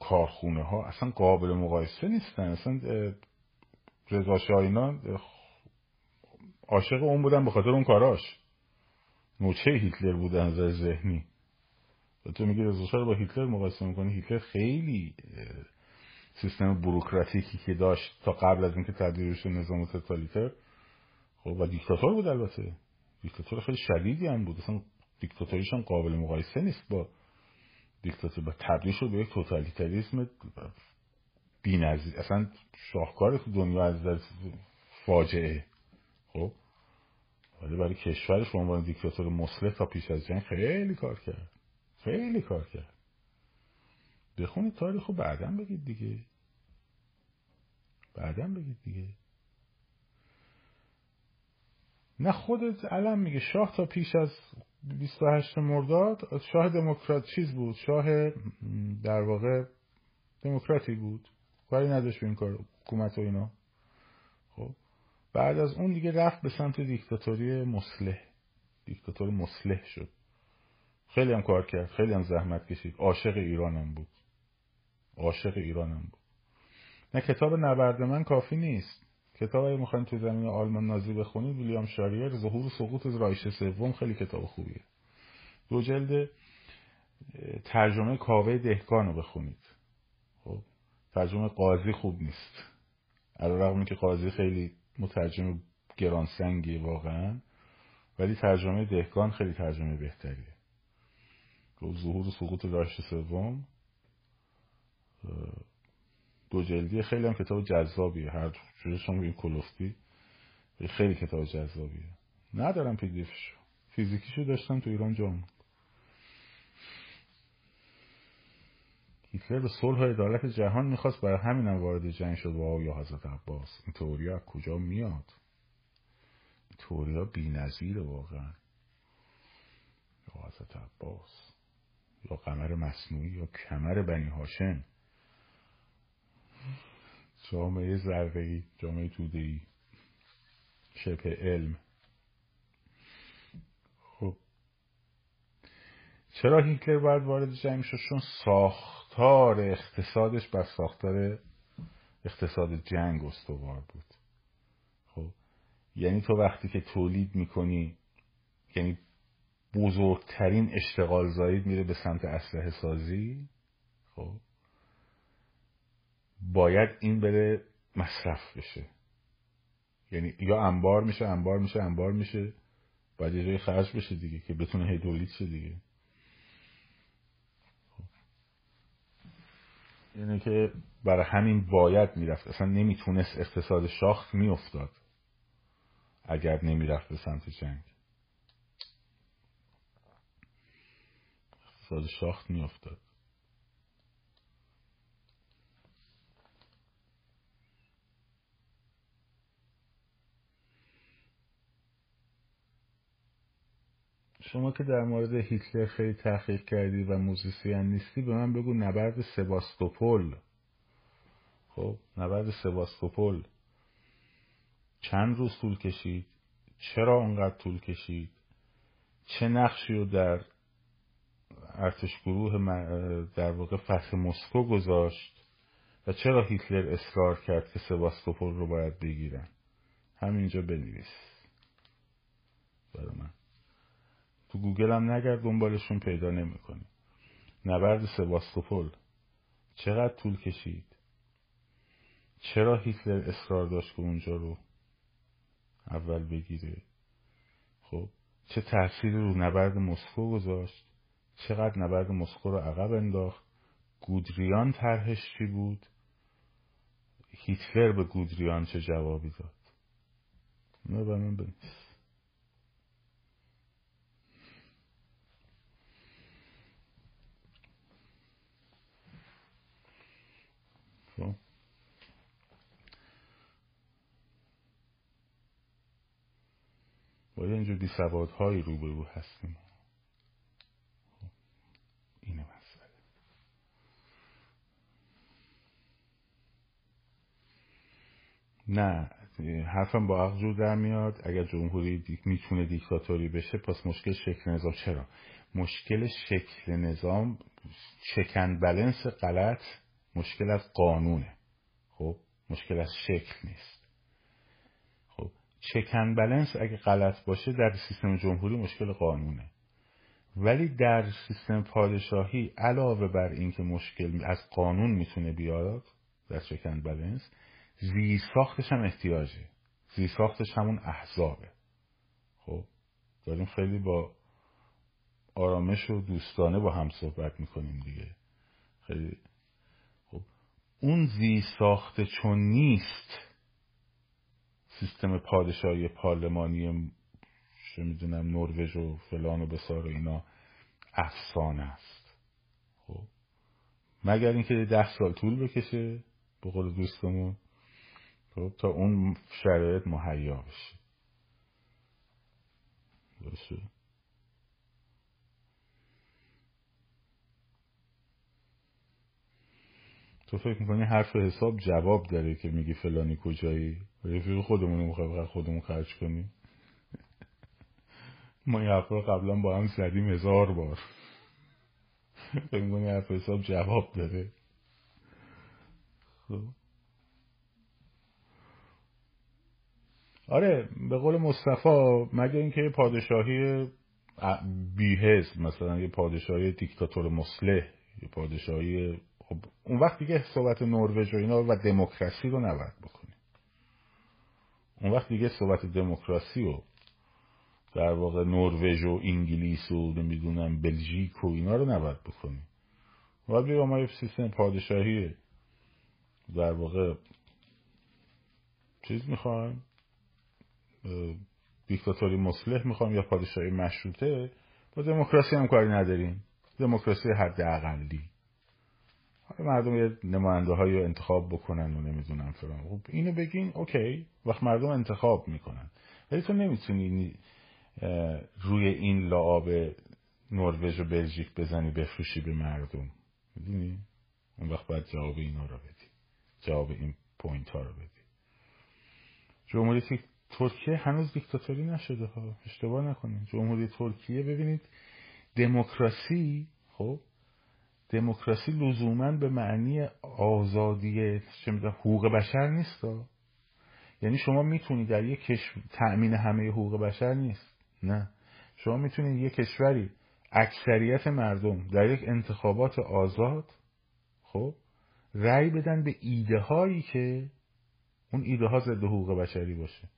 کارخونه ها اصلا قابل مقایسه نیستن. اصلا رضا شاهینان عاشق اون بودن به خاطر اون کاراش. نوچه هیتلر بود نظر ذهنی؟ و تو میگی رضا رو با هیتلر مقایسه می‌کنی؟ هیتلر خیلی سیستم بروکراتیکی که داشت تا قبل از اینکه تبدیل بشه نظام توتالیتر خب و دیکتاتور بود البته. دیکتاتور خیلی شدیدی هم بود. اصلا دیکتاتوریش هم قابل مقایسه نیست با دیکتاتور. با تبدیل شد به یک توتالیتریسم بی‌نظیر اصلا شاهکار دنیا از فاجعه. ولی برای کشورش به عنوان دیکتاتور مسلح تا پیش از جنگ خیلی کار کرد. خیلی کار کرد. بخونید تاریخ رو بعدا بگید دیگه. بعدا بگید دیگه. نه خودت علم میگه شاه تا پیش از 28 مرداد شاه دموکرات چیز بود؟ شاه در واقع دموکراتی بود. کاری نداشت به این کار حکومت و اینا. بعد از اون دیگه رفت به سمت دیکتاتوری مسلح دیکتاتور مسلح شد. خیلی هم کار کرد خیلی هم زحمت کشید. عاشق ایرانم بود. عاشق ایرانم بود. نه کتاب نبرد من کافی نیست. کتاب اگه می‌خواین تو زمین آلمان نازی بخونید ویلیام شاریر ظهور و سقوط رایش سوم خیلی کتاب خوبیه. دو جلد ترجمه کاوه دهکان رو بخونید. خب ترجمه قاضی خوب نیست. علیرغم که قاضی خیلی مترجم گرانسنگیه واقعا. ولی ترجمه دهکان خیلی ترجمه بهتریه. ظهور و سقوط رایش سوم. دو جلدی. خیلی هم کتاب جذابیه. هر جوری شما این کلوفتی خیلی کتاب جذابیه. ندارم پیدیفشو فیزیکیشو داشتم تو ایران جام هیتلر به صلح و عدالت جهان می‌خواست برای همینم وارد جنگ شد با یا حضرت عباس. این تئوریا از کجا میاد؟ این تئوریا بی‌نظیره واقعا. یا حضرت عباس یا قمر مصنوعی یا کمر بنی هاشم. جامعه ذره‌ای جامعه توده‌ای شبه علم. خب چرا هیتلر باید وارد جنگ شد؟ چون ساختار اقتصادش بر ساختار اقتصاد جنگ استوار بود. خب یعنی تو وقتی که تولید می‌کنی یعنی بزرگترین اشتغال زایید میره به سمت اسلحه سازی خب باید این بره مصرف بشه. یعنی یا انبار میشه انبار میشه انبار میشه باید یه جای خرج بشه دیگه که بتونه هی تولید شه دیگه. یعنی که برای همین باید می‌رفت. اصلا نمی‌تونست اقتصاد شاخت میافتاد. اگر نمی‌رفت به سمت جنگ. اقتصاد شاخت میافتاد. شما که در مورد هیتلر خیلی تحقیق کردی و موزیسین نیستی به من بگو نبرد سباستوپول خب نبرد سباستوپول چند روز طول کشید؟ چرا اونقدر طول کشید؟ چه نقشی رو در ارتش گروه در واقع فتح مسکو گذاشت و چرا هیتلر اصرار کرد که سباستوپول رو باید بگیرن؟ همینجا بنویس. برای من. تو گوگل هم نگرد دنبالشون پیدا نمی‌کنی. نبرد سباستوپول چقدر طول کشید؟ چرا هیتلر اصرار داشت که اونجا رو اول بگیره؟ خب چه تأثیری رو نبرد مسکو گذاشت؟ چقدر نبرد مسکو رو عقب انداخت؟ گودریان طرحش چی بود؟ هیتلر به گودریان چه جوابی داد؟ نه به من بنویس. خب با اینجور بی سوادهایی روبرو هستیم. اینه مسئله. نه حرفم با عقل در میاد. اگر جمهوری دیک می‌تونه دیکتاتوری بشه پس مشکل شکل نظام. چرا؟ مشکل شکل نظام چکن بلنس غلط. مشکل از قانونه. خب مشکل از شکل نیست. خب چکن بلنس اگه غلط باشه در سیستم جمهوری مشکل قانونه. ولی در سیستم پادشاهی علاوه بر اینکه مشکل از قانون می‌تونه بیاد در چکن بلنس زیر ساختش هم احتیاجه. زیر ساختش همون احزابه. خب داریم خیلی با آرامش و دوستانه با هم صحبت می‌کنیم دیگه. خیلی اون زی ساخته چون نیست سیستم پادشاهی پارلمانی چه می‌دونم نروژ و فلان و بسار و اینا افسانه است. خب. مگر اینکه ده سال طول بکشه به قول دوستمون خب تا اون شرایط مهیا بشه. درسته؟ تو فکر می‌کنی حرف حساب جواب داره که میگی فلانی کجایی؟ رفیق خودمون رو خودمون خرج کنیم. ما این حرف رو قبلا با هم زدیم هزار بار. فکر می‌کنی حرف حساب جواب داره؟ خب. آره به قول مصطفی مگه اینکه پادشاهی بیهز مثلا یه پادشاهی دیکتاتور مسلح یه پادشاهی خب اون وقت دیگه صحبت نروژ و اینا و دموکراسی رو نباید بکنیم. اون وقت دیگه صحبت دموکراسی و در واقع نروژ و انگلیس و نمی‌دونم بلژیک و اینا رو نباید بکنیم. باید بگم ما سیستم پادشاهی در واقع چیز می‌خوایم؟ دیکتاتوری مسلح می‌خوام یا پادشاهی مشروطه؟ با دموکراسی هم کاری نداریم. دموکراسی حد اقلی مردم یه نماینده های انتخاب بکنن و نمی‌دونم فرام خب اینو بگین اوکی. وقت مردم انتخاب می‌کنن. ولی تو نمی‌تونی روی این لعاب نروژ و بلژیک بزنی بفروشی به مردم. می‌دونی؟ اون وقت باید جواب اینا رو بدی. جواب این پوینت ها رو بدی. جمهوری ترکیه هنوز دیکتاتوری نشده ها. اشتباه نکنید. جمهوری ترکیه ببینید دموکراسی خب دموکراسی لزوما به معنی آزادی چه حقوق بشر نیست یعنی شما می‌تونید در یک کشور تأمین همه حقوق بشر نیست. نه. شما می‌تونید یک کشوری اکثریت مردم در یک انتخابات آزاد خب رأی بدن به ایده هایی که اون ایده ها ضد حقوق بشری باشه.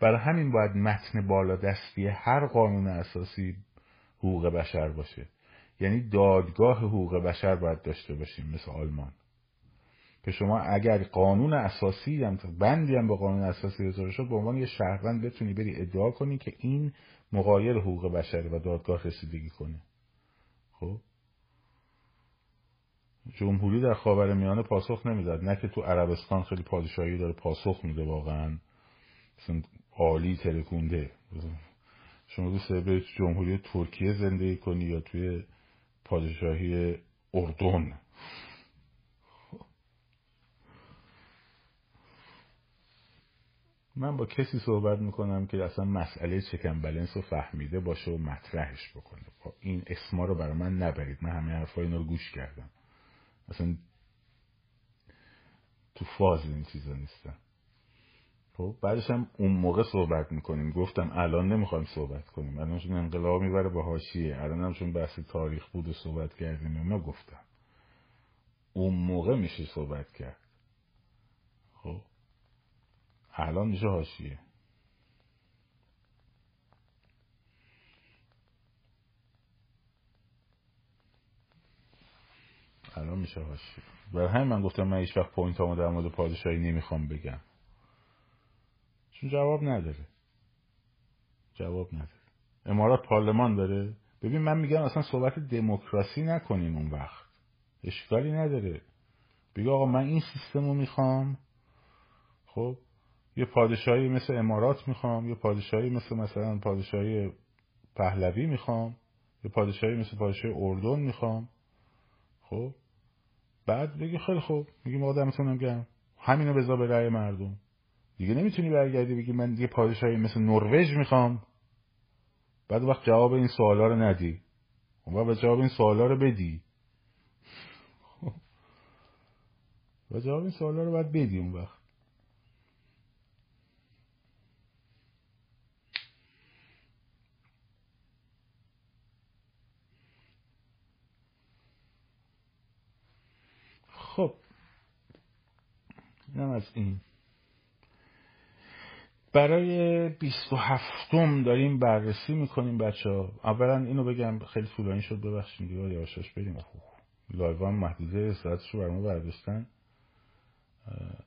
برای همین باید متن بالا دستی هر قانون اساسی حقوق بشر باشه. یعنی دادگاه حقوق بشر باید داشته باشیم مثل آلمان. که شما اگر قانون اساسی هم بندی هم به قانون اساسی اجرا شد به عنوان یه شهروند بتونی بری ادعا کنی که این مقایر حقوق بشره و دادگاه رسیدگی کنه. خب؟ جمهوری در خاور میانه پاسخ نمی‌داد. نه که تو عربستان خیلی پادشاهی داره پاسخ میده واقعا. مثلا عالی ترکونده. شما دوست به جمهوری ترکیه زندگی کنی یا توی پادشاهی اردن. من با کسی صحبت می‌کنم که اصلا مسئله چکن بلنس رو فهمیده باشه و مطرحش بکنه. خب، این اسما رو برای من نبرید. من همه حرفای اینا رو گوش کردم. اصلا تو فاز این چیزا نیستم. خب بعدش هم اون موقع صحبت می‌کنیم. گفتم الان نمی‌خوایم صحبت کنیم. الان چون انقلاب می‌بره به حاشیه. الان هم چون بحث تاریخ بود و صحبت کردیم اونا گفتم. اون موقع میشه صحبت کرد. خب الان میشه حاشیه. الان میشه حاشیه. برای همین من گفتم من هیچ وقت پوینت در مورد پادشاهی نمی‌خوام بگم. چون جواب نداره. جواب نداره. امارات پارلمان داره. ببین من میگم اصلا صحبت دموکراسی نکنین اون وقت. اشکالی نداره. بگو آقا من این سیستم رو می‌خوام. خب یه پادشاهی مثل امارات می‌خوام. یه پادشاهی مثل مثلا پادشاهی پهلوی می‌خوام. یه پادشاهی مثل پادشاهی اردن می‌خوام. خب بعد بگی خیلی خوب. میگیم آقا دمتونم گرم. همینو بذار به رأی مردم. دیگه نمی‌تونی برگردی بگی من دیگه پادشاهی مثل نروژ می‌خوام. بعد وقت جواب این سوالا رو ندی. اون وقت جواب این سوالا رو بدی. و جواب این سوالا رو باید بدی اون وقت. خب. اینم از این. برای بیست و هفتم داریم بررسی می‌کنیم بچه ها اولا اینو بگم خیلی طولانی شد ببخشید دیگه یواش یواش بریم. live هم محدوده ساعتش رو برمون برداشتن.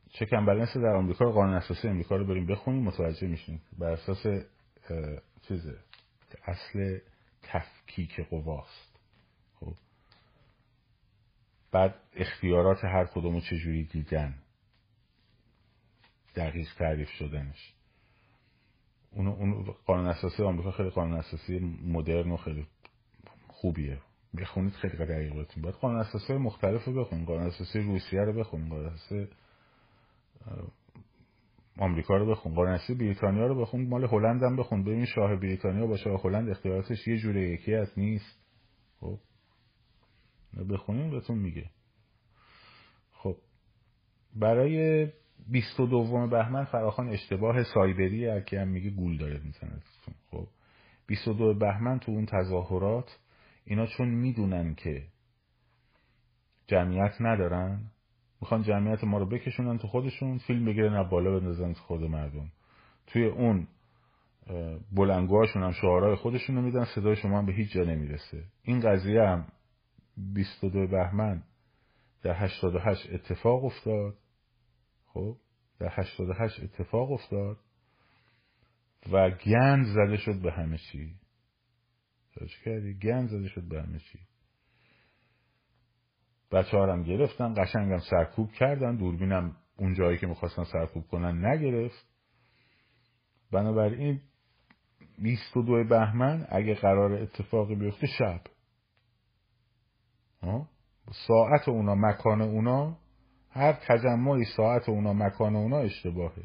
check and balance در آمریکا قانون اساسی امریکا رو بریم بخونیم متوجه میشیم بر اساس چیزه اصل تفکیک قواست. خب. بعد اختیارات هر کدومو چجوری دیدن. دقیق تعریف شدنش. اون اون قانون اساسی آمریکا خیلی قانون اساسی مدرن و خیلی خوبیه. بخونید خیلی دقیق بهتون باید قانون اساسی مختلف رو بخونید. قانون اساسی روسیه رو بخونید. قانون اساسی آمریکا رو بخون قانون اساسی بریتانیا رو بخون مال هلند هم بخون ببین شاه بریتانیا با شاه هلند اختیاراتش یه جوره یکی از نیست. خب. بخونیم بهتون میگه. خب. برای بیست و دوم بهمن فراخان اشتباه سایبری که هم میگه گول داره می‌زنه. خب بیست و دو بهمن تو اون تظاهرات اینا چون می‌دونن که جمعیت ندارن می‌خوان جمعیت ما رو بکشونن تو خودشون فیلم بگیرن از بالا بندازن تو خود مردم. توی اون بلنگوهاشون هم شعارهای خودشون رو میدن صدای شما هم به هیچ جا نمی‌رسه. این قضیه هم 22 بهمن در 88 اتفاق افتاد. خب در 88 اتفاق افتاد و گند زده شد به همه چی. چه کردی؟ گند زده شد به همه چی. بچه هم گرفتن قشنگم سرکوب کردن. دوربینم اون جایی که می‌خواستن سرکوب کنن نگرفت. بنابراین 22 بهمن اگه قرار اتفاقی بیفته شب. ساعت اونا مکان اونا هر تجمعی ساعت اونا مکان اونا اشتباهه.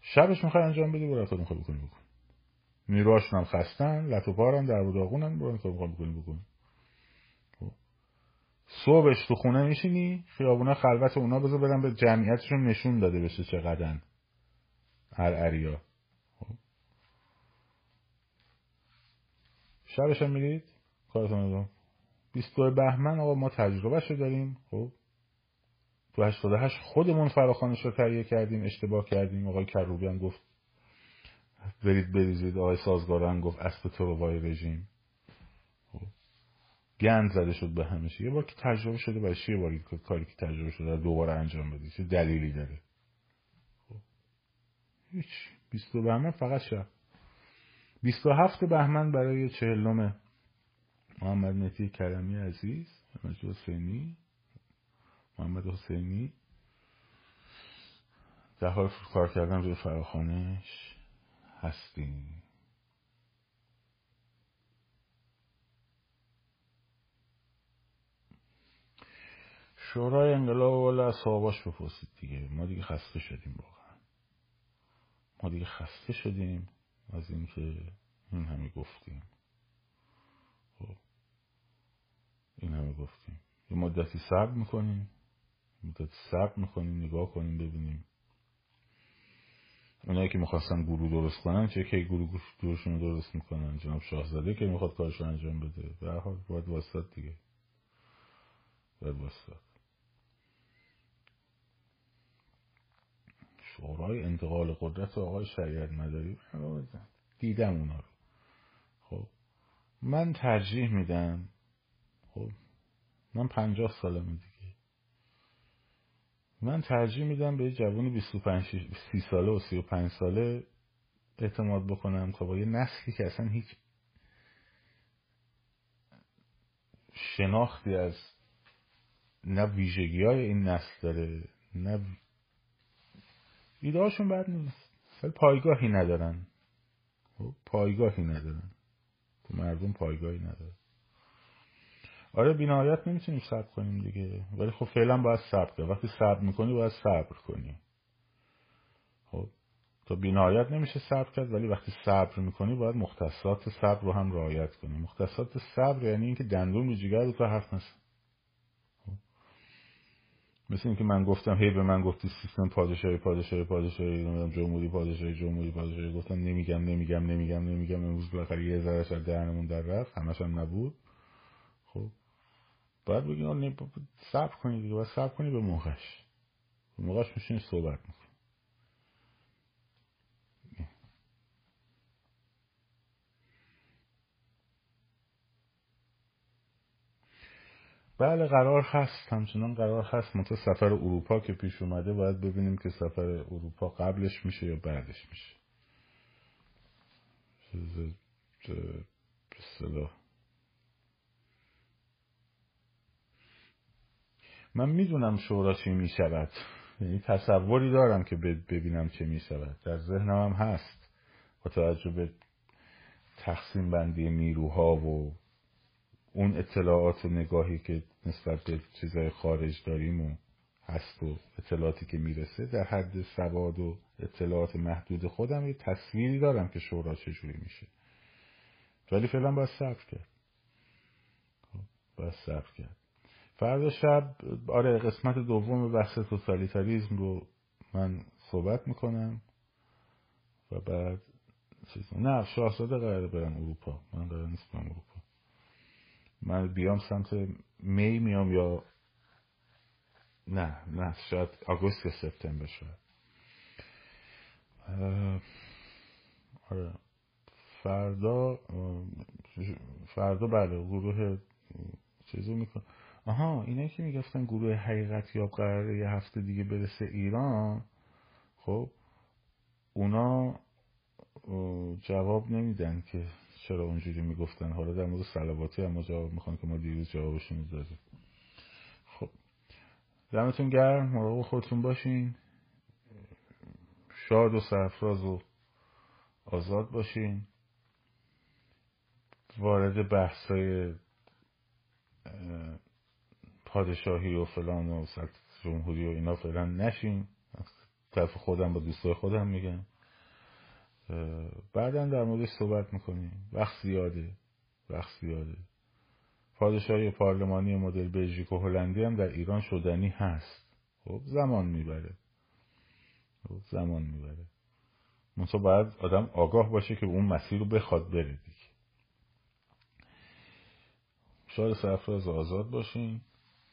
شبش می‌خوای انجام بدی برای تو می‌خوای بکنی بکن. نیروهاشون هم خستن لط و در داغونن برای می‌خوای بکنی بکن. خب. صبحش تو خونه میشینی خیابونا خلوت اونا بذار بدن به جمعیتشون نشون داده بشه چقدر هر اریا. خب. شبش هم میرید؟ کارتون 22 بهمن آقا ما تجربه شو داریم. خب. تو 88 خودمون فراخانش رو تهیه کردیم اشتباه کردیم. آقای کروبیان گفت برید بریزید. آقای سازگاران گفت اسب تو وای رژیم. گند زده شد به همشه یه بار که تجربه شده برای یه باری کاری که تجربه شده دوباره انجام بدید چه دلیلی داره. هیچ. 22 بهمن فقط شب. 27 بهمن برای چهلم محمد مهدی کرمی عزیز محمد حسینی محمد حسینی. در حال کار کردن روی فراخانش هستیم. شورای انقلاب والا از بپرسید دیگه. ما دیگه خسته شدیم واقعا. ما دیگه خسته شدیم از اینکه این همه گفتیم. خب این همه گفتیم. یه مدتی صبر می‌کنیم. صبر می‌کنیم نگاه کنیم ببینیم اونایی که می‌خواستن گروه درست کنن چه که گروه گروهشون درست می‌کنن جناب شاهزاده که می‌خواد کارش انجام بده به حال باید واسط دیگه باید واسط شورای انتقال قدرت آقای شریعت مداری دیدم اونا رو خب من ترجیح میدم خب من پنجاه سالمه دیگه من ترجیح میدم به یه جوانی 25 سی ساله و 35 ساله اعتماد بکنم. تا با یه نسلی که اصلا هیچ شناختی از نه ویژگی های این نسل داره نه ایده هاشون بد نیست. ولی پایگاهی ندارن. خب، پایگاهی ندارن. مردم پایگاهی ندارن. آره بینهایت نمی‌تونیم صبر کنیم دیگه. ولی خب فعلا باید صبر کنیم. وقتی صبر می‌کنی باید صبر کنی. خب تا بینهایت نمیشه صبر کرد ولی وقتی صبر می‌کنی باید مختصات صبر رو هم رعایت کنی. مختصات صبر یعنی اینکه دندون رو جگر رو تو حرف نسن خب. مثل اینکه من گفتم هی به من گفتی سیستم پادشاهی پادشاهی پادشاهی جمهوری پادشاهی جمهوری پادشاهی. گفتم نمیگم نمیگم نمیگم نمیگم. امروز بالاخره یه ذره از دهنمون در رفت. همش هم نبود. باید بگی صبر کنی دیگه باید صبر کنی به موقعش. به موقعش میشینی صحبت می‌کنی. بله قرار هست. همچنان قرار هست منتها سفر اروپا که پیش اومده باید ببینیم که سفر اروپا قبلش میشه یا بعدش میشه. من می‌دونم شورا چی می‌شود. یعنی تصوری دارم که ببینم چه می‌شود. در ذهنم هم هست. با توجه به تقسیم بندی نیروها و اون اطلاعات و نگاهی که نسبت به چیزهای خارج داریم و هست و اطلاعاتی که می‌رسه در حد سواد و اطلاعات محدود خودم یه تصویری دارم که شورا چجوری میشه. ولی فعلا باید صبر کرد. خب، باید صبر کرد. فردا شب آره قسمت دوم بحث توتالیتاریزم رو من صحبت می‌کنم و بعد چیز نه شاهزاده قراره برم اروپا. من قرار نیست برم اروپا. من بیام سمت می میام یا نه نه شاید آگوست یا سپتامبر شاید. آره. فردا فردا بله گروه چیزی می‌کنم. آها اینه که می‌گفتن گروه حقیقت یا قراره یه هفته دیگه برسه ایران خب اونا جواب نمیدن که چرا اونجوری می‌گفتن. حالا در مورد سلواتی هم جواب می‌خوان که ما دیروز جوابشون دادیم دمتون گرم مراقب خودتون باشین. شاد و سرفراز و آزاد باشین. وارد بحثای پادشاهی و فلان و جمهوری و اینا فعلا نشین. طرف خودم با دوستای خودم میگم. بعدا در موردش صحبت می‌کنیم. وقت زیاده. وقت زیاده. پادشاهی پارلمانی مدل بلژیک و هلندی هم در ایران شدنی هست. خب زمان می‌بره. خب زمان می‌بره. منتها باید آدم آگاه باشه که اون مسیر رو بخواد بره دیگه. شاد سرفراز آزاد باشین